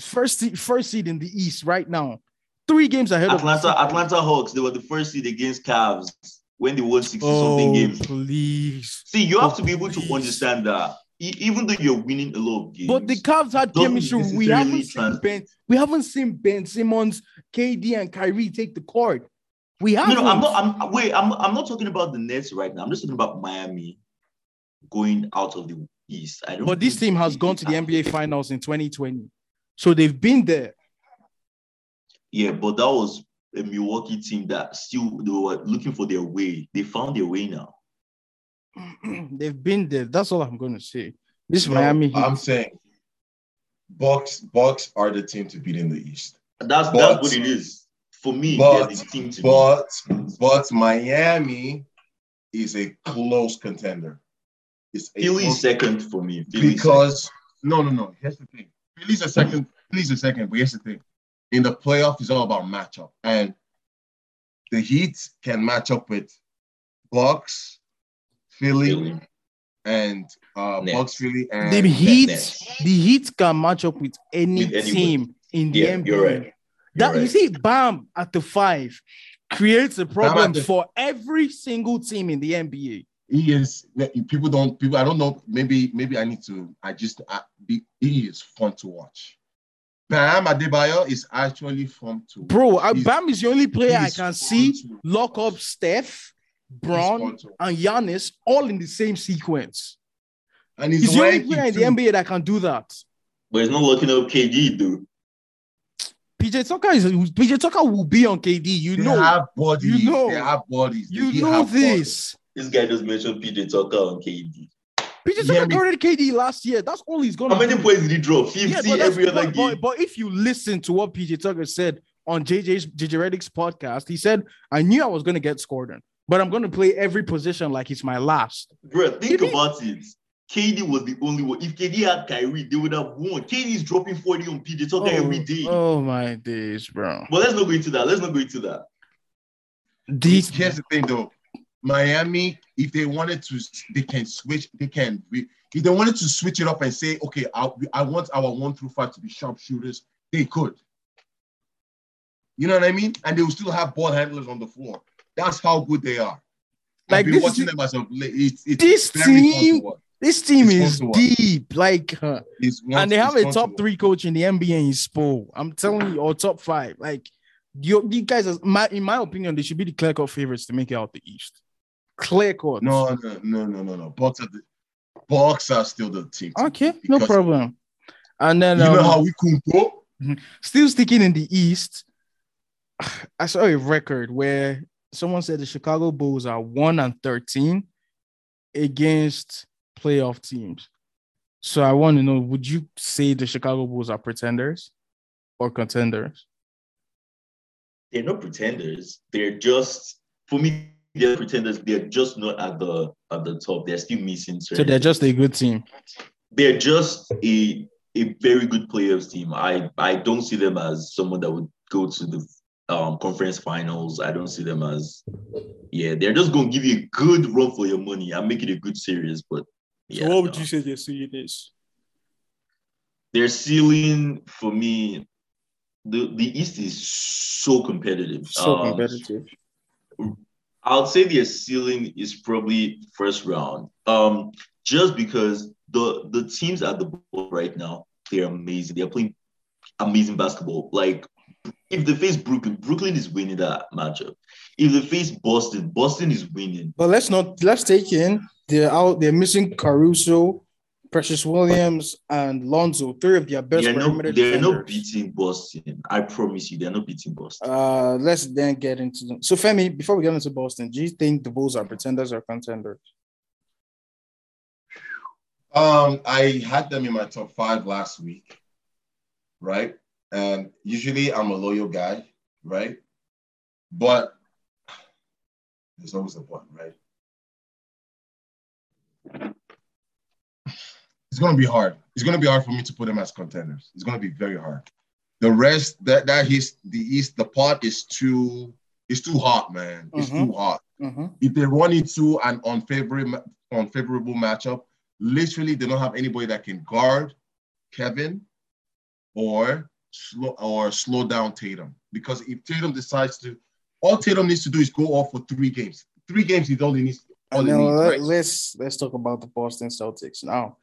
first seed, first seed in the East right now, three games ahead Atlanta of Atlanta Hawks. They were the first seed against Cavs when they won sixty Oh, something games. please. See, you have Oh, to be able to understand that even though you're winning a lot of games, But the Cavs had chemistry. We haven't seen. Ben. We haven't seen Ben Simmons, KD, and Kyrie take the court. We haven't. no, I'm not. I'm wait. I'm. I'm not talking about the Nets right now. I'm just talking about Miami going out of the East. I don't. But this team has gone to the NBA Finals in 2020, so they've been there. Yeah, but that was a Milwaukee team that still they were looking for their way. They found their way now. (clears throat) they've been there. That's all I'm going to say. This No, Miami Heat. I'm saying Bucks, Bucks are the team to beat in the East. That's But- that's what it is for me. but- the team to beat. But but Miami is a close contender. It's a Philly close- second for me. Philly because no, no, no. Here's the thing. Philly's a second. Philly's a second. But here's the thing. In the playoff, is all about matchup, and the Heat can match up with Bucks, Philly, Philly. and uh, Nets. Bucks, Philly, and the Heat, Nets. the Heat can match up with any With team in the Yeah, NBA. you're right. You're That you see, Bam at the five creates a problem the- for every single team in the NBA. he is. People don't. People. I don't know. Maybe. Maybe I need to. I just. I, be, he is fun to watch. Bam Adebayo is actually from to. Bro, I, He's- Bam is the only player I can see to lock up Steph, He's Bron, fun to watch. and Giannis all in the same sequence. and he's, He's the only lanky player in the too. NBA that can do that. But it's not looking up KD, dude. PJ Tucker is PJ Tucker will be on KD. You know. They know, have bodies. You know. They have bodies. They you know have bodies. this. This guy just mentioned PJ Tucker on KD. PJ Yeah, Tucker me- guarded KD last year. That's all he's gonna How many do. points did he drop? 50 Yeah, every other but, game. but, but if you listen to what PJ Tucker said on JJ's JJ Redick's podcast, he said, I knew I was gonna get scored on, but I'm gonna play every position like it's my last. Bro, think Did he- about it. KD was the only one. If KD had Kyrie, they would have won. KD is dropping 40 on PJ Tucker oh, every day. oh my days, bro. But let's not go into that. Let's not go into that. These Here's the thing, though. Miami, if they wanted to, they can switch. They can. If they wanted to switch it up and say, okay, I, I want our one through five to be sharpshooters, they could. You know what I mean? And they will still have ball handlers on the floor. That's how good they are. Like, I've been this watching them as of late. It's, it's This team- this team It's is fun to watch. deep, like, uh, one- and they have a to top three coach in the NBA in Spo. I'm telling you, or top five. Like, You, you guys, are- my in my opinion, they should be the clear cut favorites to make it out the East. Clear cut. No, no, no, no, no, no. Bucks are the Bucks are still the team. Okay, no problem. And then You know um, how we can go? (laughs) still sticking in the East, (sighs) I saw a record where someone said the Chicago Bulls are one and thirteen against playoff teams. So I want to know: Would you say the Chicago Bulls are pretenders or contenders? They're not pretenders. They're just for me. They're pretenders. They're just not at the at the top. They're still missing. So they're just a good team. they're just a a very good playoffs team. I I don't see them as someone that would go to the um, conference finals. I don't see them as yeah. They're just going to give you a good run for your money and make it a good series. But yeah, so what would no. You say their ceiling is? their ceiling for me? The the East is so competitive. So Um, competitive. I'll say their ceiling is probably first round. Um, just because the the teams at the bottom right now, they're amazing. They're playing amazing basketball. Like if they face Brooklyn, Brooklyn is winning that matchup. If they face Boston, Boston is winning. But let's not let's take in they're out. They're missing Caruso, Precious Williams, and Lonzo. Three of their best They're not, perimeter they're not beating Boston. I promise you, they're not beating Boston. Uh, let's then get into them. So, Femi, before we get into Boston, do you think the Bulls are pretenders or contenders? Um, I had them in my top five last week, right? And usually I'm a loyal guy, right? But there's always a one, right? It's gonna be hard. It's gonna be hard for me to put them as contenders. It's gonna be very hard. The rest that that is the East, the pot is too it's too hot, man. It's Mhm. too hot Mm-hmm. if they run into an unfavorable unfavorable matchup, literally they don't have anybody that can guard Kevin or slow or slow down Tatum. Because if Tatum decides to, all Tatum needs to do is go off for three games. Three games is all he needs. All he needs, let, let's let's talk about the Boston Celtics now.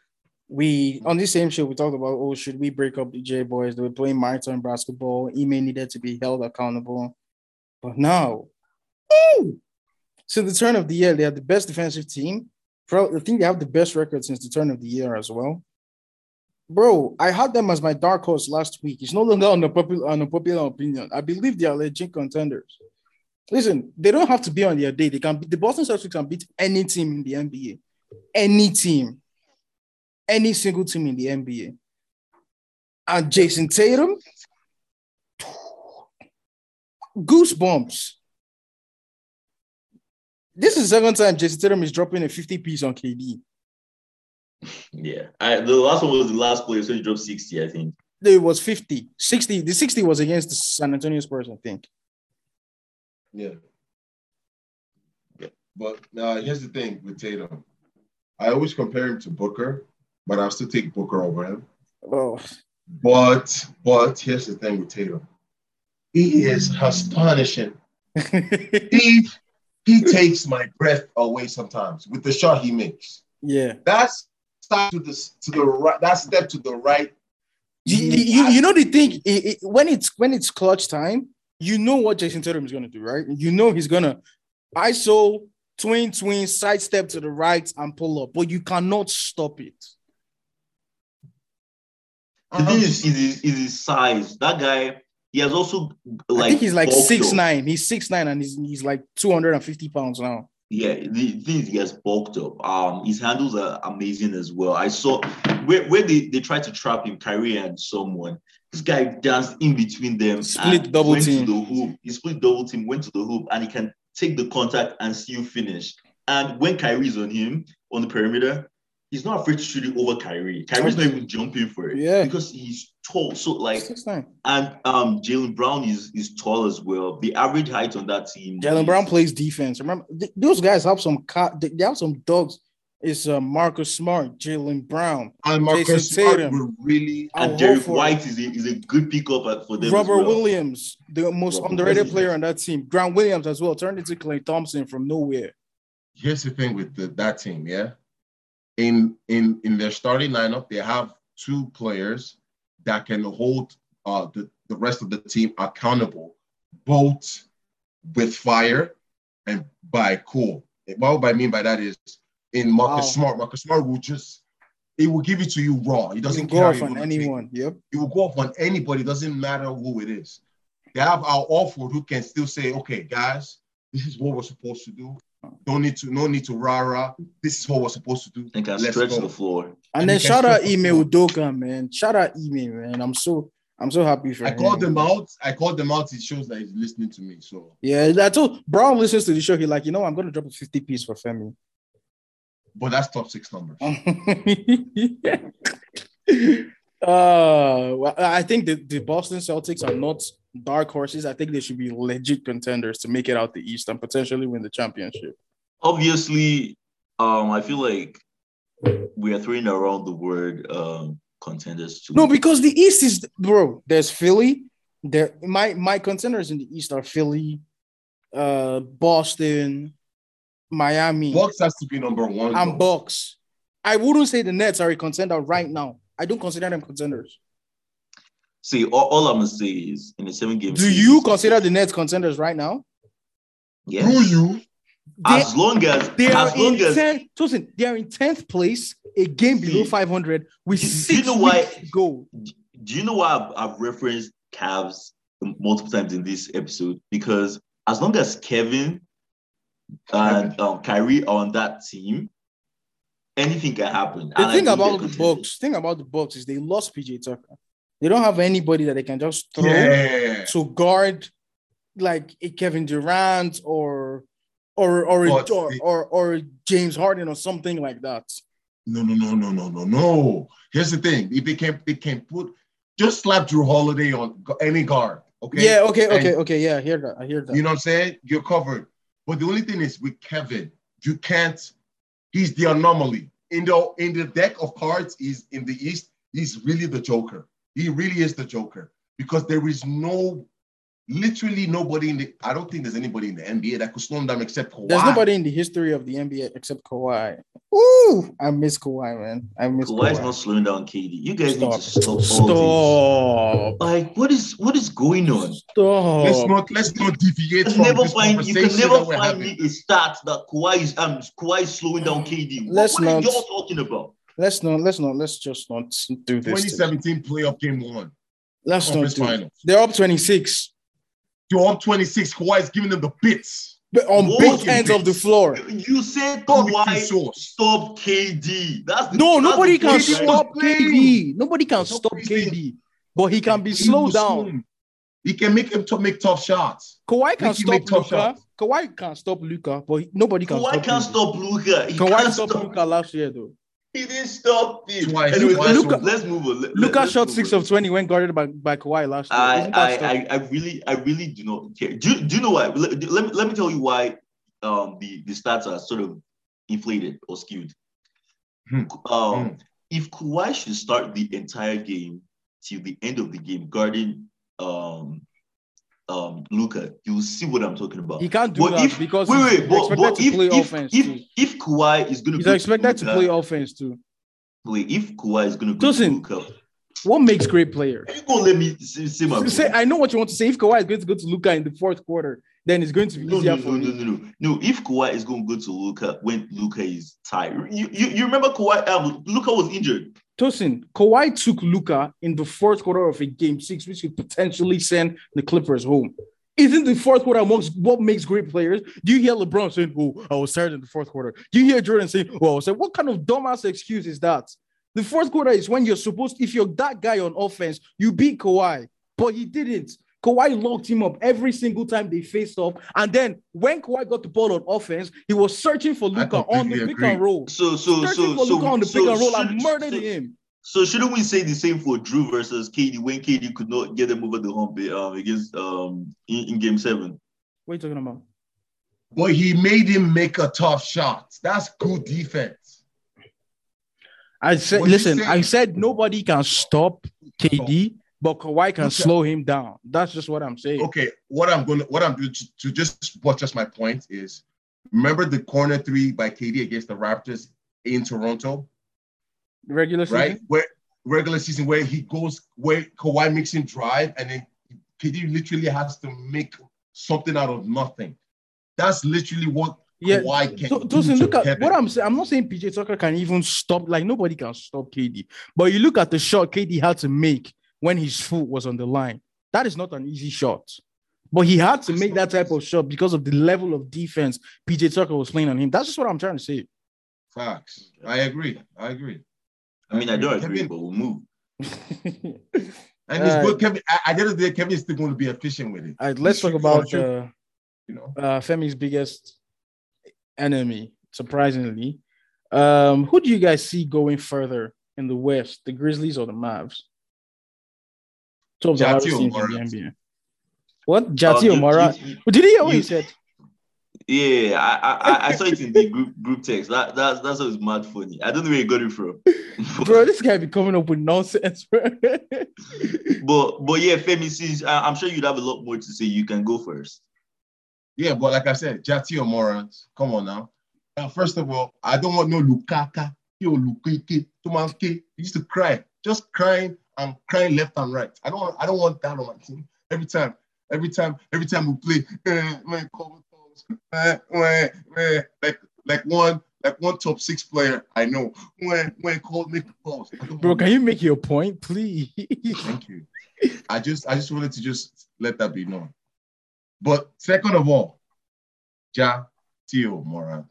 We on this same show we talked about oh should we break up the J boys? They were playing marathon basketball. Ime needed to be held accountable, but now, woo! since the turn of the year, they are the best defensive team. Pro, I think they have the best record since the turn of the year as well. Bro, I had them as my dark horse last week. It's no longer on the popular on a popular opinion. I believe they are legit contenders. Listen, they don't have to be on their day. They can beat the Boston Celtics can beat any team in the NBA. Any team. Any single team in the NBA. And Jayson Tatum. Goosebumps. This is the second time Jayson Tatum is dropping a 50 piece on KD. Yeah. I, the last one was the last player, so he dropped 60, I think. It was 50. 60. The 60 was against the San Antonio Spurs, I think. Yeah. But uh, here's the thing with Tatum. I always compare him to Booker, but I'll still take Booker over him. Oh, But but here's the thing with Tatum. He is astonishing. (laughs) He he takes my breath away sometimes with the shot he makes. yeah. That's step to the to the right. That step to the right. You, you, you know the thing it, it- when it's when it's clutch time, you know what Jayson Tatum is gonna do, right? You know he's gonna ISO twin twin side step to the right and pull up, but you cannot stop it. The thing is, is, his, is his size. That guy, he has also like. I think he's like six up. nine. He's six nine and he's he's like two hundred and fifty pounds now. Yeah, the thing is, he has bulked up. Um, his handles are amazing as well. I saw where, where they, they tried to trap him, Kyrie and someone. This guy danced in between them. Split double went team. To the hoop. He split double team, went to the hoop, and he can take the contact and still finish. And when Kyrie's on him on the perimeter, he's not afraid to shoot it over Kyrie. Kyrie's not even jumping for it. Yeah. Because he's tall. So like and um Jaylen Brown is is tall as well. The average height on that team. Jaylen Brown plays defense. Remember, th- those guys have some ca- they have some dogs. It's uh, Marcus Smart, Jaylen Brown, And Marcus Smart really. And Derrick White is a, is a good pickup at- for them. Robert well. Williams, the most Robert underrated Williams. player on that team. Grant Williams as well turned into Klay Thompson from nowhere. Here's the thing with the, that team, yeah. In in in their starting lineup, they have two players that can hold uh the, the rest of the team accountable, both with fire and by cool. What I mean by that is in Marcus Wow. Smart, Marcus Smart will just it will give it to you raw. He doesn't go off on anyone. Yep. It will go off on anybody. Doesn't matter who it is. They have our offward who can still say, okay, guys, this is what we're supposed to do. Don't need to, no need to rah rah. This is what we're supposed to do. and can Let's stretch go. the floor. And, And then shout out stretch the Ime. Udoka, man. Shout out Ime, man. I'm so I'm so happy for I him. called them out. I called them out. It shows that he's listening to me. So, Yeah, I told Brown listens to the show. He like, you know, I'm gonna drop a 50 piece for Femi. but that's top six numbers. (laughs) uh, well, I think the, the Boston Celtics are not dark horses. I think they should be legit contenders to make it out the East and potentially win the championship. Obviously, um, I feel like we are throwing around the word um contenders too. No, because the East is bro. There's Philly. There, my my contenders in the East are Philly, uh, Boston, Miami, Bucks has to be number one. and though. Bucks. I wouldn't say the Nets are a contender right now. I don't consider them contenders. See, all, all I'm gonna say is in the seven games. Do you consider the Nets contenders right now? Yes. Do you? They, As long as, they are as long in as, tenth. Listen, they are in tenth place, a game below five hundred with do you six know why- weeks to go. do you know why I've, I've referenced Cavs multiple times in this episode? Because as long as Kevin and um, Kyrie are on that team, anything can happen. The And thing think about the contenders. Bucks, thing about the Bucks is they lost PJ Tucker. They don't have anybody that they can just throw Yeah. to guard like a Kevin Durant or or or or, the- or or James Harden or something like that. No, no, no, no, no, no, no. Here's the thing: if they can, they can put just slap Jrue Holiday on any guard. Okay. Yeah, okay, And- okay, okay. Yeah, I hear that. I hear that. You know what I'm saying? You're covered. But the only thing is with Kevin, you can't. He's the anomaly in the in the deck of cards. He's in the East. He's really the Joker. He really is the Joker because there is no, literally nobody in the. I don't think there's anybody in the NBA that could slow him down except Kawhi. There's nobody in the history of the NBA except Kawhi. Ooh, I miss Kawhi, man. I miss Kawhi is Kawhi. not slowing down KD. You guys need to stop all Stop. Like, what is what is going on? Stop. Let's not let's not deviate You can from never this find you can never find me a stat that Kawhi is um Kawhi is slowing down KD. What, Let's what are not- y'all talking about? Let's not. Let's not. Let's just not do this. 2017 playoff game one, Let's not conference do. finals. They're up 26 You're up 26. Kawhi is giving them the bits. But on What both you ends of the floor. You said Barbecue Kawhi stop KD. That's the, No, that's nobody the can KD stop playing. KD. Nobody can stop Nobody's KD, but he can be He slowed down. slow. He can make him to make tough shots. Kawhi can Make stop make tough Luka. shots. Kawhi can stop Luka, but he- nobody can Kawhi stop can't KD. stop Luka. Kawhi can't stopped stop. Luka last year though. He didn't stop him. Twice, Anyways, twice. let's, Luka- let's move on. Let- Luka let's shot six on. of 20 when guarded by, by Kawhi last year. I, I. I, I really, I really do not care. Do, do you know why? Let, let me, let me tell you why um, the, the stats are sort of inflated or skewed. Hmm. Um, Hmm. If Kawhi should start the entire game till the end of the game guarding um, um, Luka, you'll see what I'm talking about. he can't do But that if, because wait, wait, but, expected but to if, play if, offense if, too. if Kawhi is going to He's expected to Luka- play offense too. Wait, if Kawhi is going to go Listen, to Luka, What makes great players? are you to let me say, say my Say. I know what you want to say. If Kawhi is going to go to Luka in the fourth quarter, then it's going to be No, easier no, for no, no, no, no. No, if Kawhi is going to go to Luka when Luka is tired, you, you, you remember Kawhi? Um, Luka was injured. Tosin, Kawhi took Luka in the fourth quarter of a game six, which could potentially send the Clippers home. Isn't the fourth quarter amongst what makes great players? Do you hear LeBron saying, "Oh, I was tired in the fourth quarter"? Do you hear Jordan saying, "Oh, I was tired?" What kind of dumbass excuse is that? The fourth quarter is when you're supposed. If you're that guy on offense, you beat Kawhi, but he didn't. Kawhi locked him up every single time they faced off, and then when Kawhi got the ball on offense, he was searching for Luka on the completely pick and roll. So, so, Searching so, for so, Luka on the so, pick and roll and should- murdered so, him. So shouldn't we say the same for Jrue versus KD when KD could not get them over the hump um, against um in, in game seven? What are you talking about? But he made him make a tough shot. That's good defense. I said, What you listen, say? I said nobody can stop KD, but Kawhi can Okay. slow him down. That's just what I'm saying. Okay, what I'm gonna what I'm doing to, to just my point is remember the corner three by KD against the Raptors in Toronto, Regular season. right? Where regular season where he goes where Kawhi makes him drive and then KD literally has to make something out of nothing. That's literally what Yeah, Kawhi can So, to look at Kevin. what I'm saying. I'm not saying PJ Tucker can even stop, like nobody can stop KD. But you look at the shot KD had to make when his foot was on the line. That is not an easy shot. But he had to make that type of shot because of the level of defense PJ Tucker was playing on him. That's just what I'm trying to say. Facts. I agree. I agree. I mean, I don't agree, Kevin, but we'll move. (laughs) and it's Alright. good. Kevin, I, I the end of day, Kevin is still going to be efficient with it. All right, let's talk about shooting, uh, you know. uh, Femi's biggest enemy, surprisingly. Um, who do you guys see going further in the West, the Grizzlies or the Mavs? Two of the Jati hardest teams in the NBA. What? Jati Um, or you- you- Did you hear what he you- said? Yeah, I, I I- I saw it in the group group text. That that's that's what's mad funny. I don't know where he got it from. (laughs) Bro, this guy be coming up with nonsense, bro. (laughs) But but yeah, Femi, since I, I'm sure you'd have a lot more to say, you can go first. Yeah, but like I said, Jati or come on now. Uh, first of all, I don't want no Lukaka. Yo, Lukeke, Tumanke. He used to cry, just crying and crying left and right. I don't, want- I don't want that on my team. Every time, every time, every time we play, eh, man, eh, eh, eh, like, like one, like one top six player I know. When, when called make calls. Bro, can you make your point, please? Thank you. I just I just wanted to just let that be known. But second of all, Ja Theo Morant.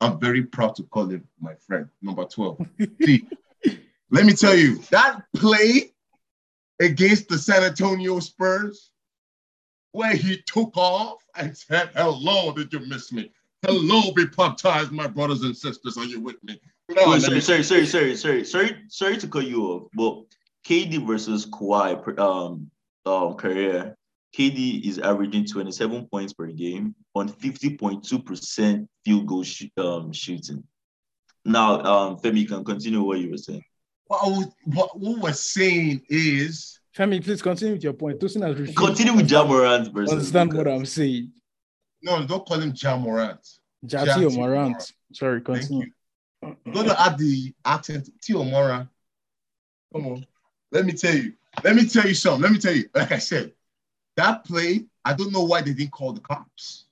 I'm very proud to call him my friend, number 12. See, let me tell you, that play against the San Antonio Spurs, where he took off and said, Hello, did you miss me? Hello, be baptized, my brothers and sisters. Are you with me? No, Wait, sorry, me- sorry, sorry, sorry, sorry, sorry, sorry to cut you off. But KD versus Kawhi um um career, KD is averaging 27 points per game on 50.2% field goal sh- um, shooting. Now, um, Femi, you can continue what you were saying. What, I was- what, what we're saying is Femi, please continue with your point. Tosin has refused Continue with Ja Morant versus. Understand what I'm saying. no, don't call him Ja Morant. Jati Jati or or Morant. Morant. Sorry, Thank continue. you. I'm gonna add the accent Tio Mora. Come on. Let me tell you. Let me tell you something. Let me tell you. Like I said, that play, I don't know why they didn't call the cops.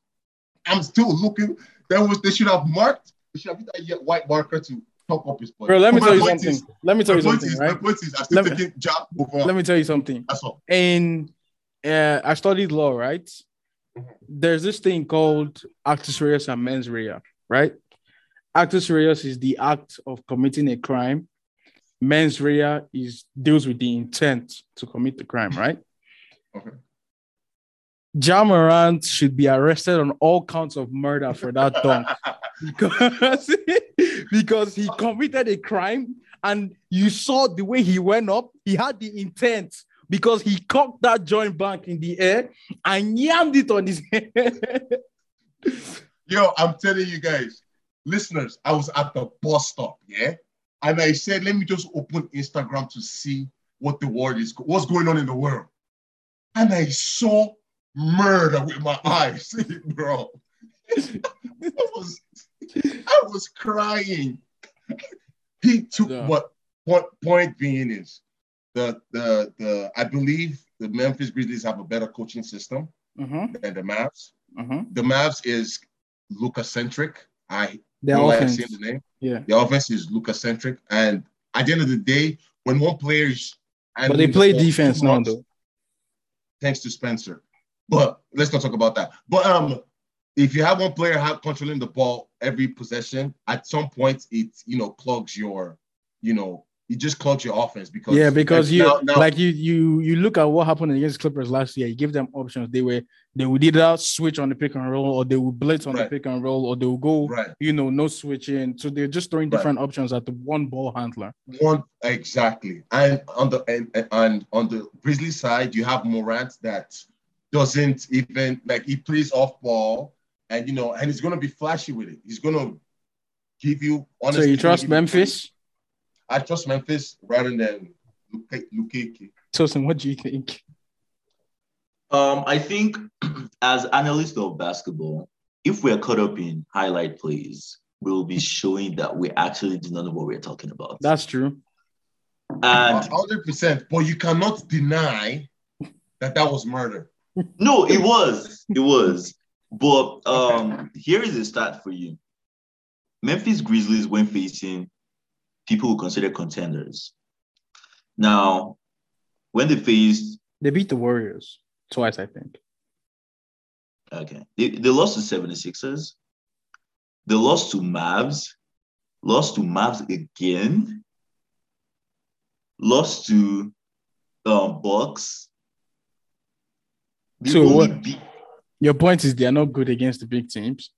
I'm still looking. There was they should have marked. They should have used that white marker to top up his point. Bro, let me But tell you something. is- Let me tell you something, is, my point is, I'm still Let me- taking over. Let me tell you something. That's all. in uh, I studied law, right? There's this thing called actus reus and mens rea, right? Actus reus is the act of committing a crime. Mens rea is deals with the intent to commit the crime, right? Okay. Ja Morant should be arrested on all counts of murder for that dunk (laughs) because, (laughs) because he committed a crime and you saw the way he went up. He had the intent because he cocked that joint bank in the air and yammed it on his (laughs) head. Yo, I'm telling you guys, listeners, I was at the bus stop, yeah, and I said, let me just open Instagram to see what the world is, what's going on in the world, and I saw murder with my eyes, (laughs) bro. I was, I was crying. He took Yeah. what point point being is the the the I believe the Memphis Grizzlies have a better coaching system Mhm, than the Mavs. mhm. The Mavs is Luka centric. I Their don't like offense. saying the name. Yeah. The offense is Luka centric, and at the end of the day, when one player is But they play defense now, though. Thanks to Spencer. But let's not talk about that. But um, if you have one player have controlling the ball every possession, at some point it you know clogs your, you know, it just clogs your offense because Yeah, because you now- now- like you you you look at what happened against Clippers last year. You give them options. They were they would either switch on the pick and roll, or they would blitz on Right. the pick and roll, or they will go right. you know no switching. So they're just throwing Right. different options at the one ball handler. One exactly, and on the and, and on the Grizzly side, you have Morant that doesn't even like he plays off ball, and you know, and he's gonna be flashy with it. He's gonna give you. honestly. so you trust Memphis? I trust Memphis rather than Luke Luke. Tosin, what do you think? Um, I think (clears throat) as analysts of basketball, if we're caught up in highlight plays, we'll be showing that we actually do not know what we're talking about. That's true. and hundred percent. But you cannot deny that that was murder. No, it (laughs) was. It was. But um, here is a stat for you. Memphis Grizzlies when facing people who consider contenders. Now, when they faced, They beat the Warriors twice, I think. okay, they, they lost to 76ers. They lost to Mavs. Lost to Mavs again. Lost to um, Bucks. They So what- beat- Your point is they are not good against the big teams.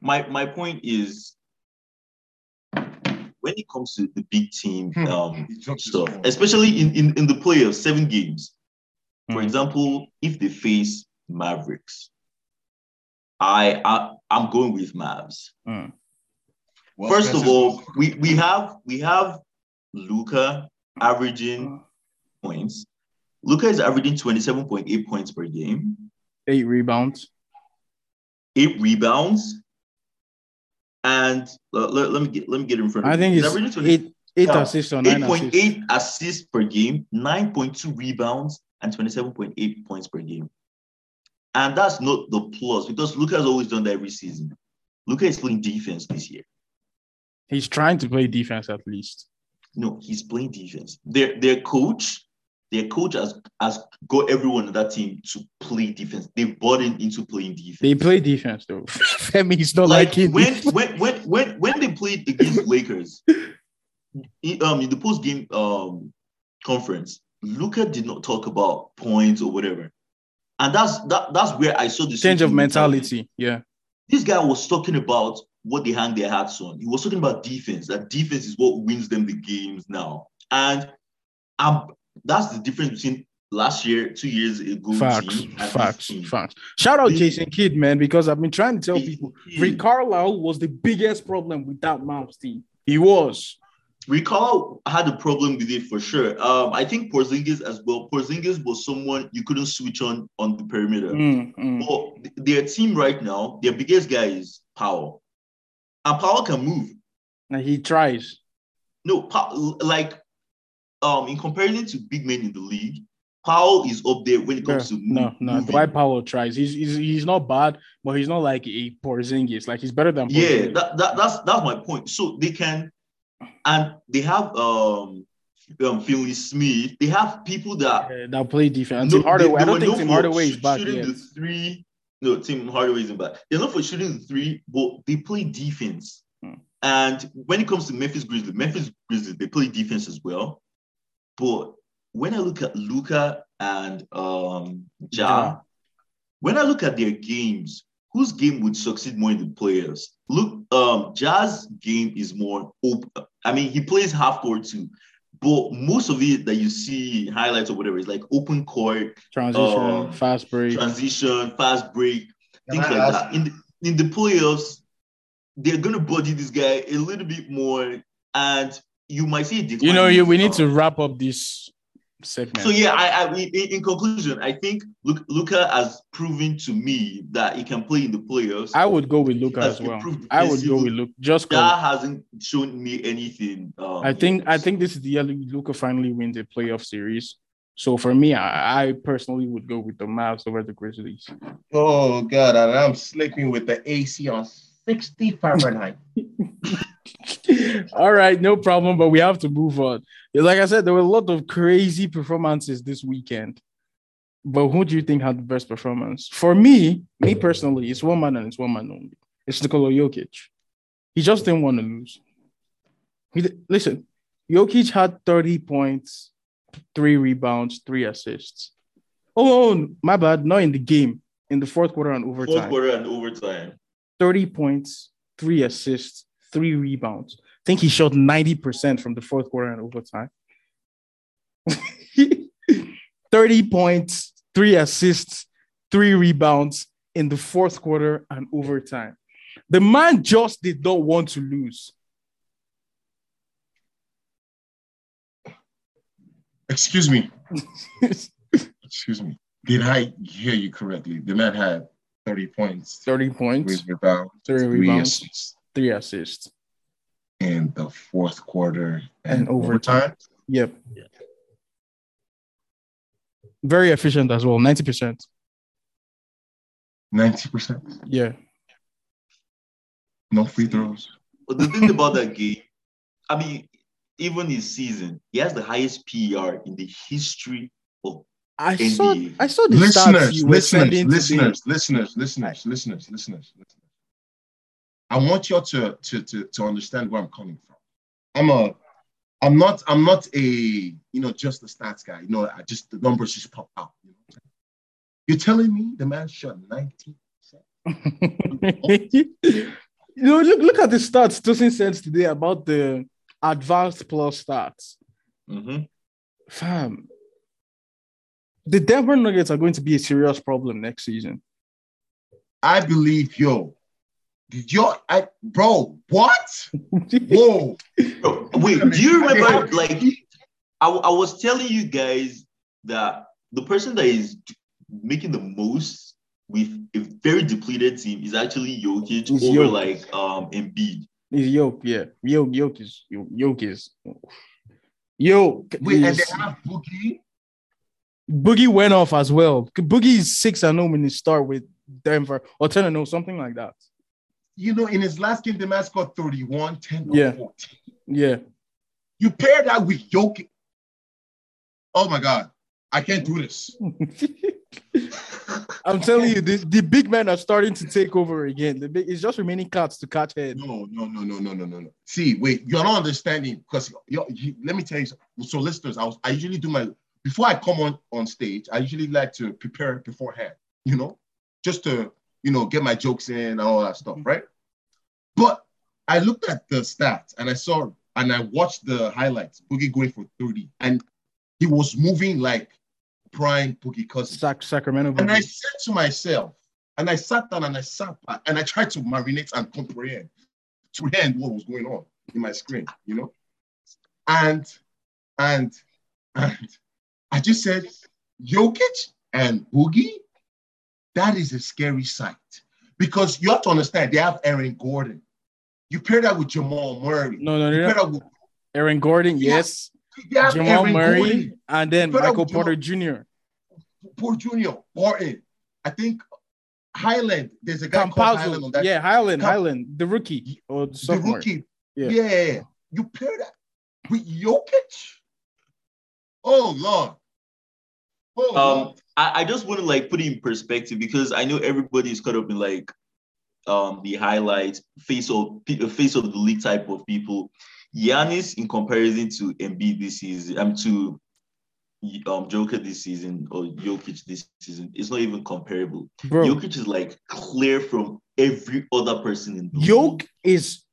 my my point is when it comes to the big team Hmm. um He dropped his stuff, especially in, in, in the playoffs, seven games. For Hmm. example, if they face Mavericks, I, I I'm going with Mavs. Mm. Well, First of all, we we have we have Luka averaging points. Luka is averaging 27.8 points per game, Eight rebounds. eight rebounds, and uh, let, let me get let me get in front of I think He's averaging 20 eight eight Yeah. assists or nine assists. 8.8 assists per game, 9.2 rebounds, and 27.8 points per game. And that's not the plus because Luka has always done that every season. Luka is playing defense this year. He's trying to play defense at least. No, he's playing defense. Their their coach, their coach has, has got everyone on that team to play defense. They've bought in into playing defense. They play defense though. (laughs) Femi is not like like, it. when, when when when when they played against (laughs) Lakers, in, um, in the post game um conference, Luka did not talk about points or whatever, and that's that that's where I saw the change of mentality. Yeah. This guy was talking about what they hang their hats on. He was talking about defense. That defense is what wins them the games now, and um, that's the difference between last year, two years ago. Facts. Facts. Facts. Shout out Jason Kidd, man, because I've been trying to tell people. Rick Carlisle was the biggest problem with that Mavs team. He was. Recall had a problem with it for sure. Um, I think Porzingis as well. Porzingis was someone you couldn't switch on on the perimeter. Mm, mm. But th- their team right now, their biggest guy is Powell, and Powell can move. And he tries. No, like um, in comparison to big men in the league, Powell is up there when it Yeah, comes to no, no. moving. Dwight Powell tries. He's, he's he's not bad, but he's not like a Porzingis. Like he's better than Yeah, that, that that's that's my point. So they can, and they have um, um Finney-Smith. They have people that Uh, that play defense. No, Tim Hardaway. they- I don't think Tim Hardaway is back shooting yet. the three. No, Tim Hardaway isn't back. They're not for shooting the three, but they play defense. Hmm. And when it comes to Memphis Grizzlies, Memphis Grizzlies they play defense as well. But when I look at Luka and um Ja, Ja. when I look at their games, whose game would succeed more in the playoffs? Look, um, Ja's game is more open. I mean, he plays half court too, but most of it that you see highlights or whatever is like open court, Transition, um, fast break. transition, fast break, Can things I like ask- that. In the, in the playoffs, they're gonna body this guy a little bit more, and you might see a decline. you know, you, we need to wrap up this segment. So yeah, I, I in, in conclusion, I think Luka, Luka has proven to me that he can play in the playoffs. I would go with Luka as well. I would go with Luka. Just 'cause that hasn't shown me anything. Um, I think yet. I think this is the year Luka finally wins a playoff series. So for me, I, I personally would go with the Mavs over the Grizzlies. Oh God, and I'm sleeping with the AC on 60 Fahrenheit. (laughs) All right, no problem, but we have to move on. Like I said, there were a lot of crazy performances this weekend. But who do you think had the best performance? For me, me personally, it's one man and it's one man only. It's Nikola Jokic. He just didn't want to lose. He listen, Jokic had 30 points, three rebounds, three assists. Oh, my bad, not in the game, in the fourth quarter and overtime. fourth quarter and overtime. 30 points, three assists, three rebounds. I think he shot 90% from the fourth quarter and overtime. (laughs) 30 points, three assists, three rebounds in the fourth quarter and overtime. The man just did not want to lose. Excuse me. (laughs) Excuse me. Did I hear you correctly? The man had 30 points, 30 points, three rebounds, three three assists three assists. in the fourth quarter and, And overtime. overtime. Yep. Very efficient as well, 90%. 90%. Yeah. No free throws. But the thing about that game, I mean, even his season, he has the highest PER in the history of I saw NBA. I saw the stats Listeners, you were listeners, listeners, listeners, listeners, listeners, listeners, listeners. I want you to, to to to understand where I'm coming from. I'm a I'm not I'm not a you know just a stats guy. You know, I just the numbers just pop out. You know? You're telling me the man shot 19 (laughs) you know, look, look at the stats Tosin sent today about the advanced plus stats. Mhm. Fam, the Denver Nuggets are going to be a serious problem next season. I believe yo. Did yo I bro what? (laughs) Whoa. Bro, wait, do you remember like I, I was telling you guys that the person that is making the most with a very depleted team is actually Jokic It's over Jokic. like um Embiid. Is Yoke, yeah. Yoke, Yoke is Yoke is Yoke. Wait, and they have Boogie. Boogie went off as well. Boogie is six and home in his start with Denver or 10 and 0, something like that. You know, in his last game, the man scored 31, 10, Yeah. 14. Yeah. You pair that with Jokic. Oh my God. I can't do this. (laughs) I'm telling you, the, the big men are starting to take over again. The big, it's just remaining cats to catch head. No, no, no, no, no, no, no, no. See, wait, you're not understanding because you, let me tell you. something. So, listeners, I was I usually do my before I come on on stage. I usually like to prepare beforehand, you know, just to you know get my jokes in and all that stuff, mm-hmm. right? But I looked at the stats and I saw and I watched the highlights. Boogie going for 30, and he was moving like prime Boogie Cousins. Sac- Sacramento. And I said to myself, and I sat down and I sat back and I tried to marinate and comprehend, to comprehend what was going on in my screen, you know? And and and I just said, Jokic and Boogie, that is a scary sight. Because you have to understand, they have Aaron Gordon. You pair that with Jamal Murray. No, no, no. pair no. that with Aaron Gordon, yes. they have Jamal Aaron Murray, Gordon, and then Michael Porter Jr. Poor Junior, Barton. I think Hyland. There's a guy called Hyland on that Yeah, Hyland, Camp- Hyland, the rookie or the the rookie. Yeah. Yeah. You pair that with Jokic. Oh Lord. Oh Um, I, I just want to like put it in perspective because I know everybody's caught up in like um the highlights, face of face of the league type of people. Giannis in comparison to Embiid this season, I'm to um Joker this season or Jokic this season, it's not even comparable. Bro, Jokic is like clear from every other person in the league. Yoke is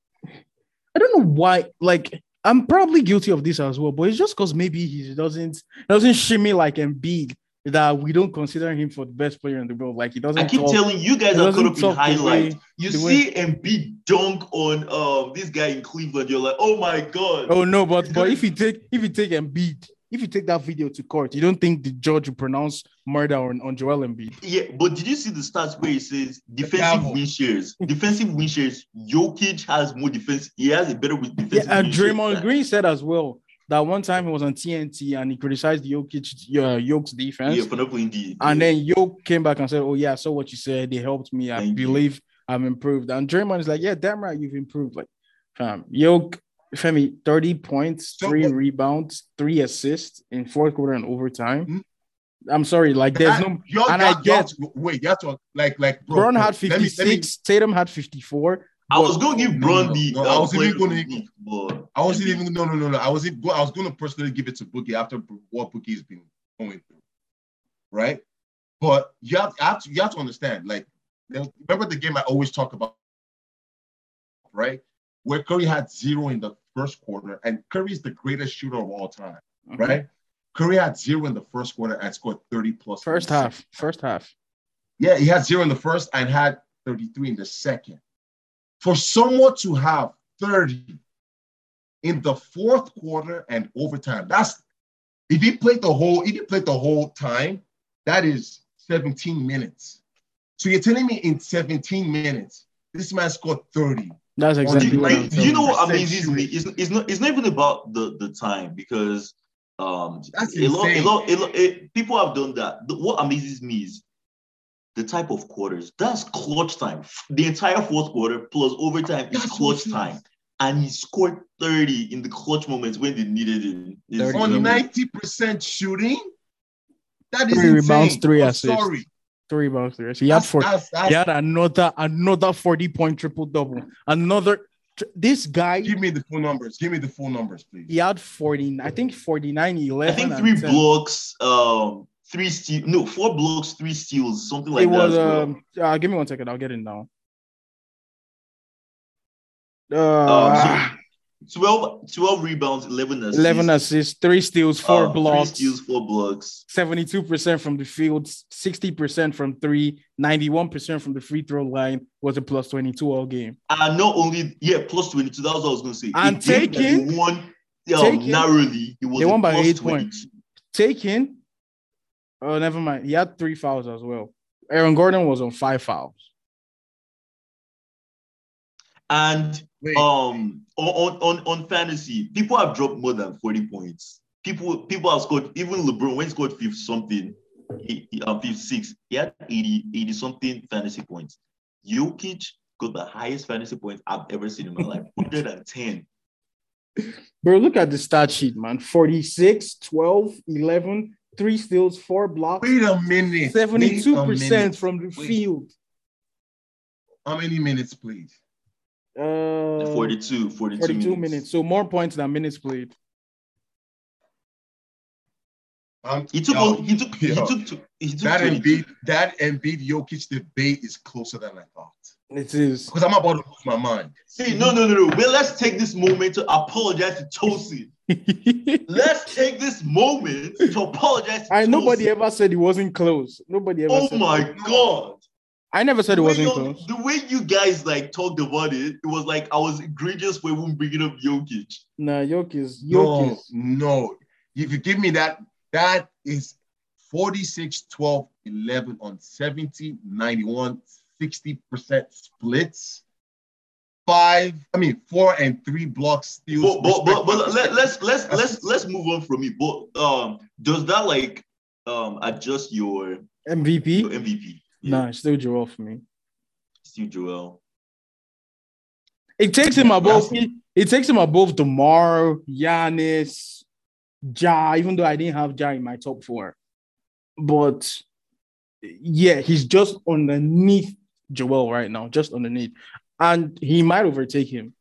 I don't know why, like I'm probably guilty of this as well, but it's just because maybe he doesn't doesn't shimmy like Embiid that we don't consider him for the best player in the world. Like he doesn't I keep talk- telling you guys are caught up in highlight. way- You see Embiid dunk on um this guy in Cleveland, you're like, oh my god. Oh no, but but if you take if you take Embiid, if you take that video to court, you don't think the judge will pronounce murder on, on Joel Embiid? Yeah, but did you see the stats where it says defensive win shares? Defensive win shares. Jokic has more defense. He has a better with Yeah, and Draymond Green said as well that one time he was on TNT and he criticized Jokic, uh, Yoke's defense. Yeah, for not playing. And yeah. then Yoke came back and said, Oh, yeah, I saw what you said. They helped me. I Thank you. believe I'm improved. And Draymond is like, Yeah, damn right, you've improved. Like, fam, Yoke, Femi, 30 points, So three what- rebounds, three assists in fourth quarter and overtime. Hmm? I'm sorry, like, there's no. You- and you I have- you have get- to- wait, that's have to like like bro, Bron bro, had let me- let me- 56, Tatum had 54. I was gonna give No, Bron no, the no, I uh, wasn't even gonna- the week, but I wasn't even no no no no. I wasn't I was gonna personally give it to Boogie after what Boogie's been going through, right? But you have, you have to you have to understand. Like, remember the game I always talk about, right? Where Curry had zero in the first quarter, and Curry is the greatest shooter of all time, Mm-hmm. right? Curry had zero in the first quarter and scored 30 plus. First half. First half. Yeah, he had zero in the first and had 33 in the second. For someone to have 30 in the fourth quarter and overtime, that's if he played the whole, if he played the whole time, that is 17 minutes. So you're telling me in 17 minutes, this man scored 30. That's exactly you, what I'm like, do you know what 70% amazes me? It's, it's not it's not even about the the time because um That's a lot, a lot, a lot, eh, people have done that. The- what amazes me is the type of quarters. That's clutch time. The entire fourth quarter plus overtime is That's clutch time. And he scored 30 in the clutch moments when they needed him. It's On 90% shooting? That is Three insane. rebounds, three assists. Sorry. Three bounce there. He had That's, four. that's, that's, He had another another 40 point triple double. Another this guy give me the full numbers. Give me the full numbers, please. he had 40, I think 49, 11. I think three blocks, um, three steals, no, four blocks, three steals, something like it that. was as well. um uh, give me one second, I'll get it now. Um, Uh, so 12, 12 rebounds, 11 assists. 11 assists, three steals, four um, blocks, Three steals, four blocks. 72% from the field, 60% from three, 91% from the free throw line was a plus 22 all game. And not only, yeah, plus 22. That's what I was going to say. And A game that taking- one um, taking- narrowly. It was they won by eight points. 22. Taken, oh, never mind. He had three fouls as well. Aaron Gordon was on five fouls. And Wait, um on, on on fantasy, people have dropped more than 40 points. People people have scored, even LeBron, when he scored 50 something, he, he, um, 56, he had 80, 80 something fantasy points. Jokic got the highest fantasy points I've ever seen in my life (laughs) 110. Bro, look at the stat sheet, man. 46, 12, 11, three steals, four blocks, wait a minute. Wait a 72% minute. from the Wait. field. How many minutes, please? Uh, 42, 42, 42 minutes. So more points than minutes played. Um, He took yo, he took he took two- he took that 22. Embiid, that Embiid Jokic debate is closer than I thought. It is. Because I'm about to lose my mind. See, no, no, no, no. Well, let's take this moment to apologize to Chelsea. (laughs) Let's take this moment to apologize to I nobody ever said it wasn't close. Nobody ever Oh said my god. I never said it The way, wasn't close. the way you guys like talked about it, it was like I was egregious for even bringing up Jokic. Nah, Yoke is Yoke No, no. If you give me that, that is 46, 12, 11 on 70, 91, 60% splits. Five, I mean, four and three blocks steals. But but but, but respectively. let, let's let's let's let's move on from it. But um, does that like um adjust your, your MVP. MVP? Nah, it's still Joel for me. Still Joel. It takes him above. It, it takes him above Demar, Giannis, Ja. Even though I didn't have Ja in my top four, but yeah, he's just underneath Joel right now, just underneath, and he might overtake him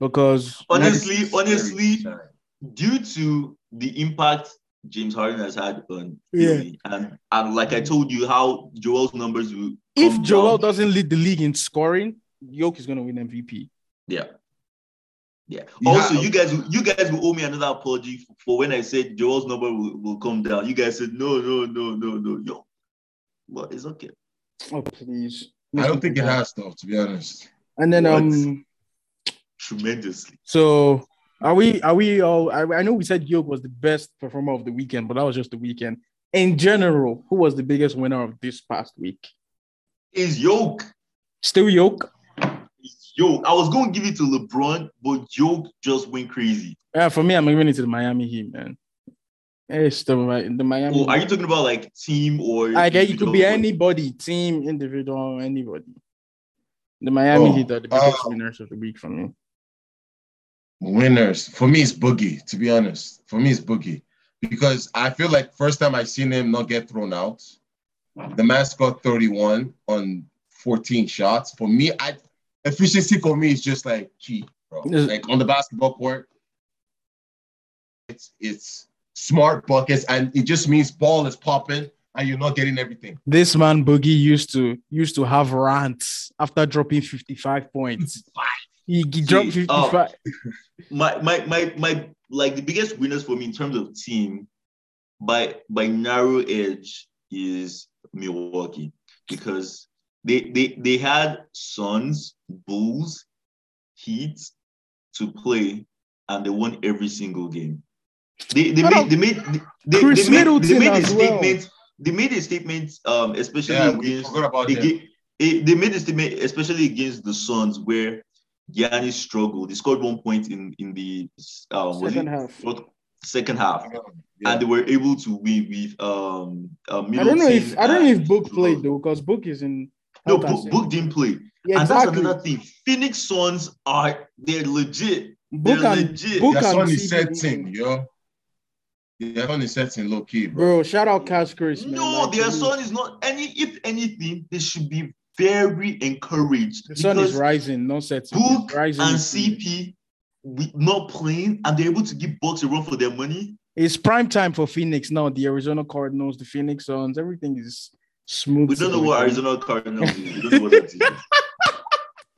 because Honestly, honestly, due to the impact James Harden has had on Yeah. And and like I told you, how Joel's numbers will. if Joel down. doesn't lead the league in scoring, Yoke is gonna win MVP. Yeah. Yeah. Yeah. Also, you guys, you guys will owe me another apology for, for when I said Joel's number will, will come down. You guys said no, no, no, no, no, yo. But it's okay. Oh please! I don't think it has, though, to be honest. And then What? um, Tremendously. so are we? Are we all? I, I know we said Yoke was the best performer of the weekend, but that was just the weekend. In general, who was the biggest winner of this past week? Is Yoke. Still Yoke. Is Yoke. I was going to give it to LeBron, but Yoke just went crazy. Yeah, for me, I'm giving it to the Miami Heat, man. It's the the Miami. Oh, are you talking about like team or? I get it could be anybody, team, individual, anybody. The Miami Oh, Heat are the biggest uh, winners of the week for me. Winners. For me, it's Boogie, to be honest. For me, it's Boogie. Because I feel like first time I seen him not get thrown out, the man scored 31 on 14 shots. For me, I efficiency for me is just like key, bro. Like on the basketball court, it's it's smart buckets, and it just means ball is popping and you're not getting everything. This man Boogie used to used to have rants after dropping 55 points. He, he dropped See, oh. 55. my my my my like the biggest winners for me in terms of team by by narrow edge is Milwaukee because they they they had Suns, Bulls, Heat to play and they won every single game. They they made they made they, Chris they made they made a as well. statement they made a statement um especially Yeah, we against forgot about them. They made a statement, especially against the Suns, where Giannis struggled. He scored one point in in the um, was Second half. fourth, second half, Yeah. and they were able to win with um. Uh, I don't know if I don't know if Book played though, because Book is in. No, Book, in- Book didn't play, Yeah, and exactly. that's another thing. Phoenix Suns are they're legit. Book They're and legit. Book Their and son is CP setting, yo. Their son is setting low key, bro. Bro, shout out Cash Chris. man. No, Like, their salute. son is not any. If anything, they should be very encouraged The sun is rising, not setting. Book It's rising. and CP we not playing, and they're able to give Bucks a run for their money. It's prime time for Phoenix now. The Arizona Cardinals, the Phoenix Suns, everything is smooth. We don't know what sailing. Arizona Cardinals is. We don't know what that is. (laughs)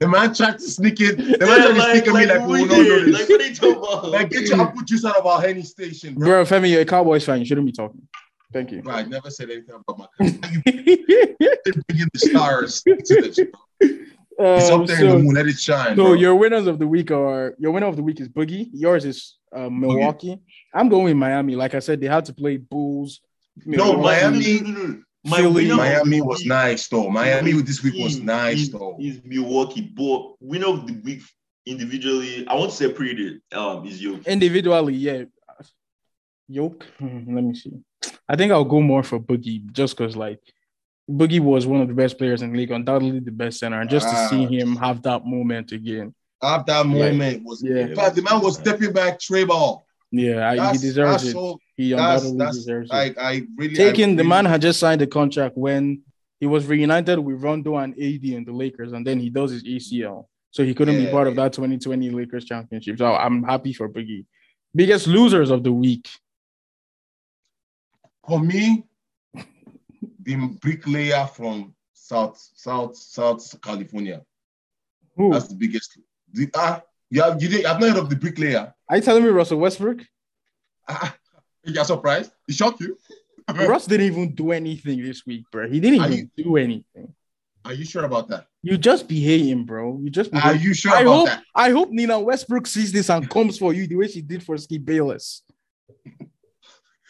The man tried to sneak it. The man Yeah, tried to like, sneak at me like, like, we we will not know this. like what are you talking about? Like, get your apple juice out of our Henny station, bro. Bro, Femi, you're a Cowboys fan. You shouldn't be talking. Thank you. Bro, I never said anything about my country. You bringing the stars to this. bro. It's Um, up there in so, the moon. Let it shine. so bro. your winners of the week are your winner of the week is Boogie. Yours is uh, Milwaukee. I'm going with Miami. Like I said, they had to play Bulls. No, Milwaukee. Miami- No, Philly. Miami was nice though. Miami this week was is- nice is- though. Is Milwaukee, but winner of the week individually, I want to separate it. Um, is you. individually, yeah. Yoke. (laughs) Let me see. I think I'll go more for Boogie just because like Boogie was one of the best players in the league, undoubtedly the best center, and just to see him have that moment again. Have that Like, moment was yeah. in fact, the man was stepping back tray ball. Yeah, I, he deserves it. so He undoubtedly that's deserves it. like I really Taking I the man had just signed the contract when he was reunited with Rondo and AD in the Lakers, and then he does his ACL, so he couldn't be Yeah. part of that 2020 Lakers championship. So I'm happy for Boogie. Biggest losers of the week. For me, the bricklayer from South South South California. Who? That's the biggest. The, ah, you have you did, I've not heard of the bricklayer. Are you telling me Russell Westbrook? Ah, you're surprised? It shocked you? (laughs) Russ didn't even do anything this week, bro. He didn't Are even do anything. Are you sure about that? You just be hating, bro. You just Are you sure I about hope that? I hope Nina Westbrook sees this and comes for you the way she did for Skip Bayless. (laughs)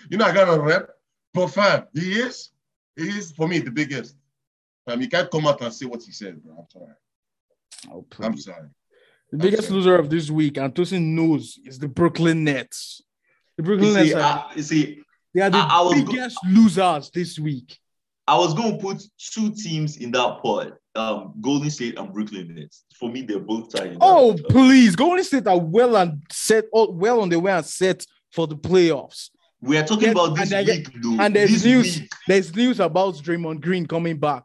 You know I got a rep, but fam, he is. He is for me the biggest. Fam, you can't come out and say what he said, bro. I'm sorry. Oh, I'm sorry. The biggest sorry. loser of this week, and Tosin knows, is the Brooklyn Nets. The Brooklyn You Nets see, are, I, you see, they are the I- I was go- biggest losers this week. I was going to put two teams in that pot: um, Golden State and Brooklyn Nets. For me, they're both tied. Oh, please. Golden State are well and set, well on their way and set for the playoffs. We are talking Yes, about this and I- week, though. And there's this news. week, There's news about Draymond Green coming back.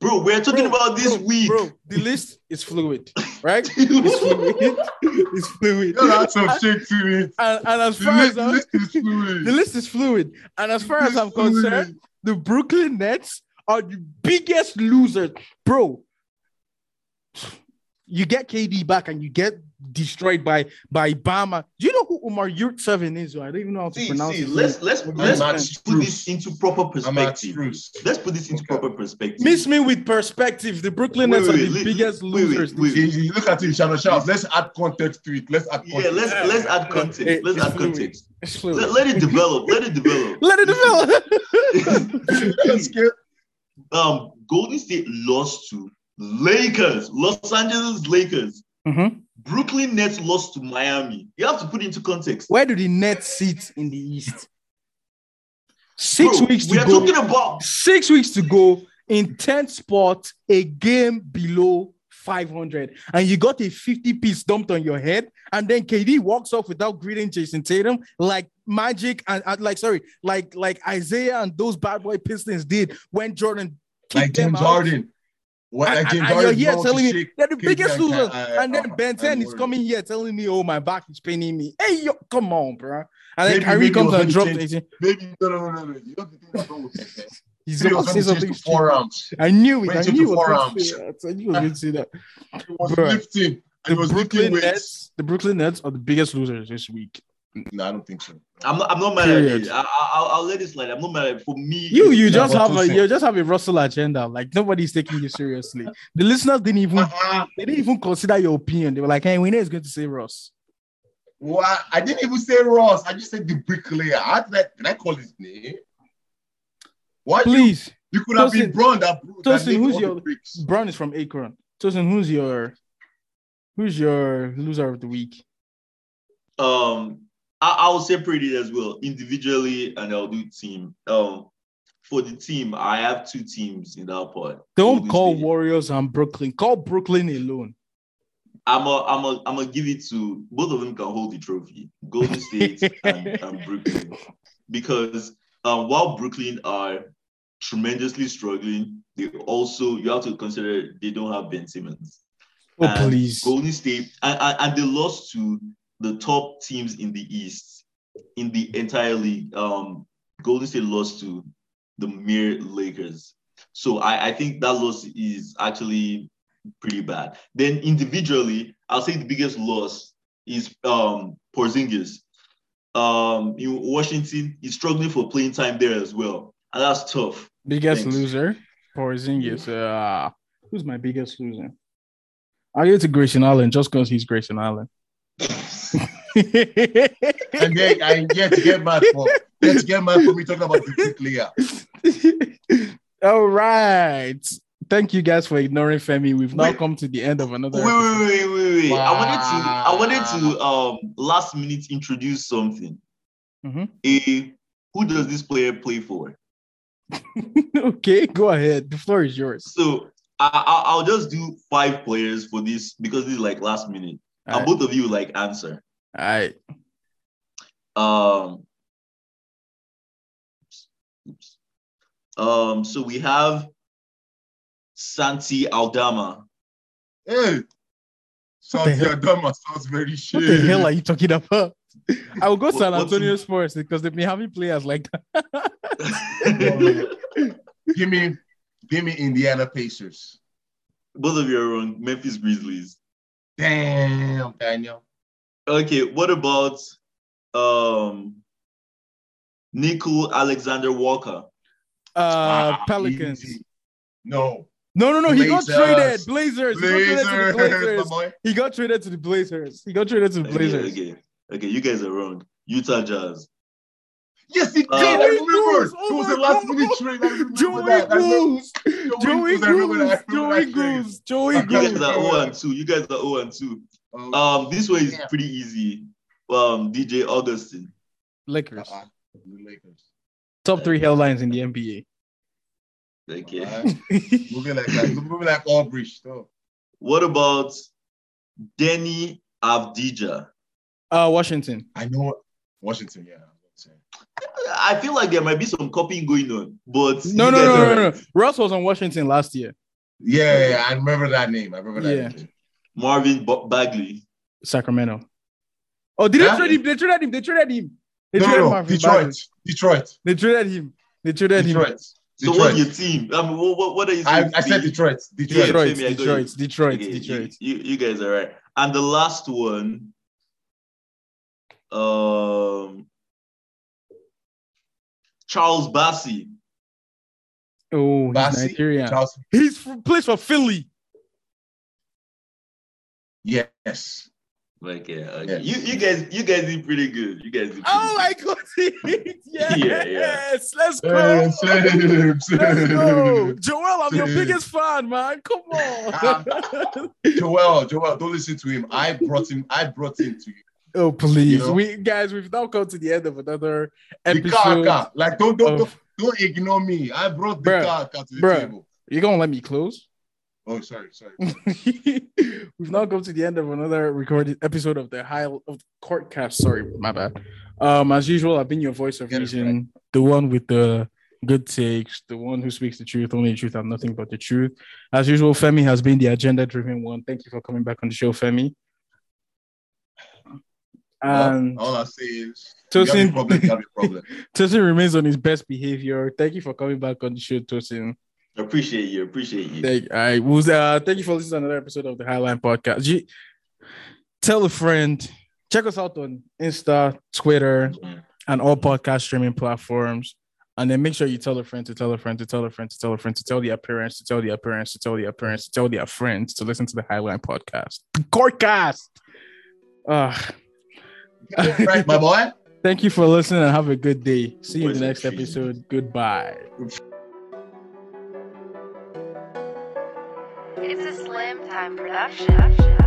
bro. We are talking Bro, about this bro, week. Bro, the list is fluid, right? (laughs) It's fluid. it's fluid. You got some shit to it. And, and as The far as list, the I'm, list is fluid. (laughs) the list is fluid, and as far as I'm It's fluid. concerned, the Brooklyn Nets are the biggest losers, bro. You get KD back and you get destroyed by by Bama. Do you know who Omer Yurtseven is? I don't even know how to See, pronounce see, his let's let's I'm let's put Strus. this into proper perspective. Let's put this into Okay. proper perspective. Miss me with perspective. The Brooklyn Wait, Nets are the wait, biggest wait, wait, losers. wait. You, you look at it, Shannon Sharpe. Let's add context to it. Let's add context. Yeah, let's let's add context. It- Let's add fluid. context. Let, let it develop. Let it develop. (laughs) Let it develop. Um, Golden State lost to Lakers, Los Angeles Lakers. Mhm. Brooklyn Nets lost to Miami. You have to put it into context. Where do the Nets sit in the East? Six Bro, weeks we are go. talking about Six weeks to go in 10th spot, a game below 500. And you got a 50 piece dumped on your head. And then KD walks off without greeting Jayson Tatum, like Magic and, and like, sorry, like like Isaiah and those bad boy Pistons did when Jordan like kicked them James out. Harden. What and- James and you're here telling me they're the biggest losers. uh, And then uh, Ben 10 is coming here telling me, oh, my back is paining me. Hey, yo, come on, bro. And then Kyrie comes and drops it. Maybe no no no no. You know the thing that's wrong with that. man? (laughs) He's it about to something to four rounds. I knew it. Went I knew it four going rounds. I knew it was going to say that. (laughs) He was lifting. The was Brooklyn. Nets, the Brooklyn Nets are the biggest losers this week. No, I don't think so. I'm not I'm not mad Period. at it. I, I, I'll, I'll let it slide. I'm not mad at it. For me, You you just but have a listen. you just have a Russell agenda. Like nobody's taking you seriously. The listeners didn't even Uh-uh. they didn't even consider your opinion. They were like, "Hey, we know it's going to say Ross." Well, I, I didn't even say Ross. I just said the bricklayer. How did I, did I call his name? Why you, Please, you could have been Brown. Bron that, that Tosin, named who's your- the. Bron is from Akron. Tosin, who's your who's your loser of the week? um I, I'll separate it as well, individually, and I'll do team. Um, for the team, I have two teams in that part. Don't call State. Warriors and Brooklyn. Call Brooklyn alone. I'm a, I'm a, I'm gonna give it to both of them can hold the trophy, Golden State (laughs) and, and Brooklyn, because um, while Brooklyn are tremendously struggling, they also you have to consider they don't have Ben Simmons. Oh, And please. Golden State, and, and, and they lost to the top teams in the East in the entire league. Um, Golden State lost to the mere Lakers. So I, I think that loss is actually pretty bad. Then individually, I'll say the biggest loss is um Porzingis. Um, in Washington, he's struggling for playing time there as well, and that's tough. Biggest Thanks. loser, Porzingis. Uh, who's my biggest loser? I'll give it to Grayson Allen just because he's Grayson Allen. And then I yet to get mad for yet to get mad for me talking about the player. All right. Thank you guys for ignoring Femi. We've now Wait. come to the end of another. Wait, episode. wait, wait, wait, wait. I wanted to, I wanted to, um, last minute introduce something. Mhm. A, who does this player play for? (laughs) okay, go ahead. The floor is yours. So I, I, I'll just do five players for this because this is like last minute, All and right. both of you like answer. All right. Um, oops. Um, so we have Santi Aldama. Hey, What the Santi Aldama Adama sounds very shit. What the hell are you talking about? I will go What- San Antonio Spurs because they've been having players like that. Give me, give me Indiana Pacers. Both of you are wrong. Memphis Grizzlies. Damn, Daniel. Okay, what about um Nickeil Alexander Walker? Uh, Ah, Pelicans. easy. No. No, no, no. He got traded. Blazers. He got traded to the Blazers, Blazers. He got traded to the Blazers. He got traded to the Okay, Blazers. okay, okay, you guys are wrong. Utah Jazz. Yes, he did. Uh, I remember. Ingles. Oh it was the last God. minute trade. I remember Joe that. I remember- Ingles. Joe Joe Ingles, I that. I Joe remember that trade. Ingles. Joe You guys are 0 and 2. You guys are 0 and 2. Oh, Um, this one is Yeah. pretty easy. Um, DJ Augustin. Lakers. uh-uh. Lakers. Top three headlines in the NBA. Okay. Alright. (laughs) Moving like that. Moving like Aubrey. So. What about Deni Avdija? Uh, Washington. I know Washington. Yeah. I'm saying. I feel like there might be some copying going on, but No, no, no, no, no, no. Russ was on Washington last year. Yeah, yeah, yeah, I remember that name. I remember that Yeah. name. Marvin Bagley. Sacramento. Oh, did Yeah. they trade him? They traded him. They traded him. They No, traded no, no. Marvin Detroit. Bagley. Detroit. They traded him. They traded him. Detroit. So Detroit. what's your team? I mean, what, what, what are you I. I said The- Detroit. Yeah, Detroit. Detroit, Femi, Detroit. Detroit, Okay, Detroit. You, you, you guys are right. And the last one, um, Charles Bassey. Oh, he's Bassey, Nigerian. Charles- He's from, plays for Philly. Yes. Like, yeah, okay. Yes. You, you guys, you guys did pretty good. You guys did pretty Oh my good. god! yes, (laughs) (laughs) Yeah, yeah. let's go. Same, same, Let's go. same. Joel, I'm your biggest fan, man. Come on. Um, Joel, Joel, don't listen to him. I brought him. I brought him to you. Oh, please. You know? We guys, we've now come to the end of another The car, episode. car. Like don't don't, of- don't don't ignore me. I brought the Bruh, car, car to the bruh. table. You gonna let me close? Oh, sorry, sorry. (laughs) We've now come to the end of another recorded episode of the high of Court Courtcast. Sorry, my bad. Um, as usual, I've been your voice of Get reason, the one with the good takes, the one who speaks the truth, only the truth and nothing but the truth. As usual, Femi has been the agenda-driven one. Thank you for coming back on the show, Femi. And all, all I say is, you have a Tosin, problem. You have a problem. (laughs) Tosin remains on his best behavior. Thank you for coming back on the show, Tosin. Appreciate you. Appreciate you. Thank, I was uh thank you for listening to another episode of the Highline Podcast. Tell a friend. Check us out on Insta, Twitter, Mhm. and all podcast streaming platforms. And then make sure you tell a friend to tell a friend to tell a friend to tell a friend to tell their parents to tell their parents to tell their parents to tell their friends to listen to the Highline Podcast. Courtcast. Uh, (laughs) right, my boy. thank you for listening and have a good day. See you in the next reason. episode. Goodbye. It's a Slim Time production.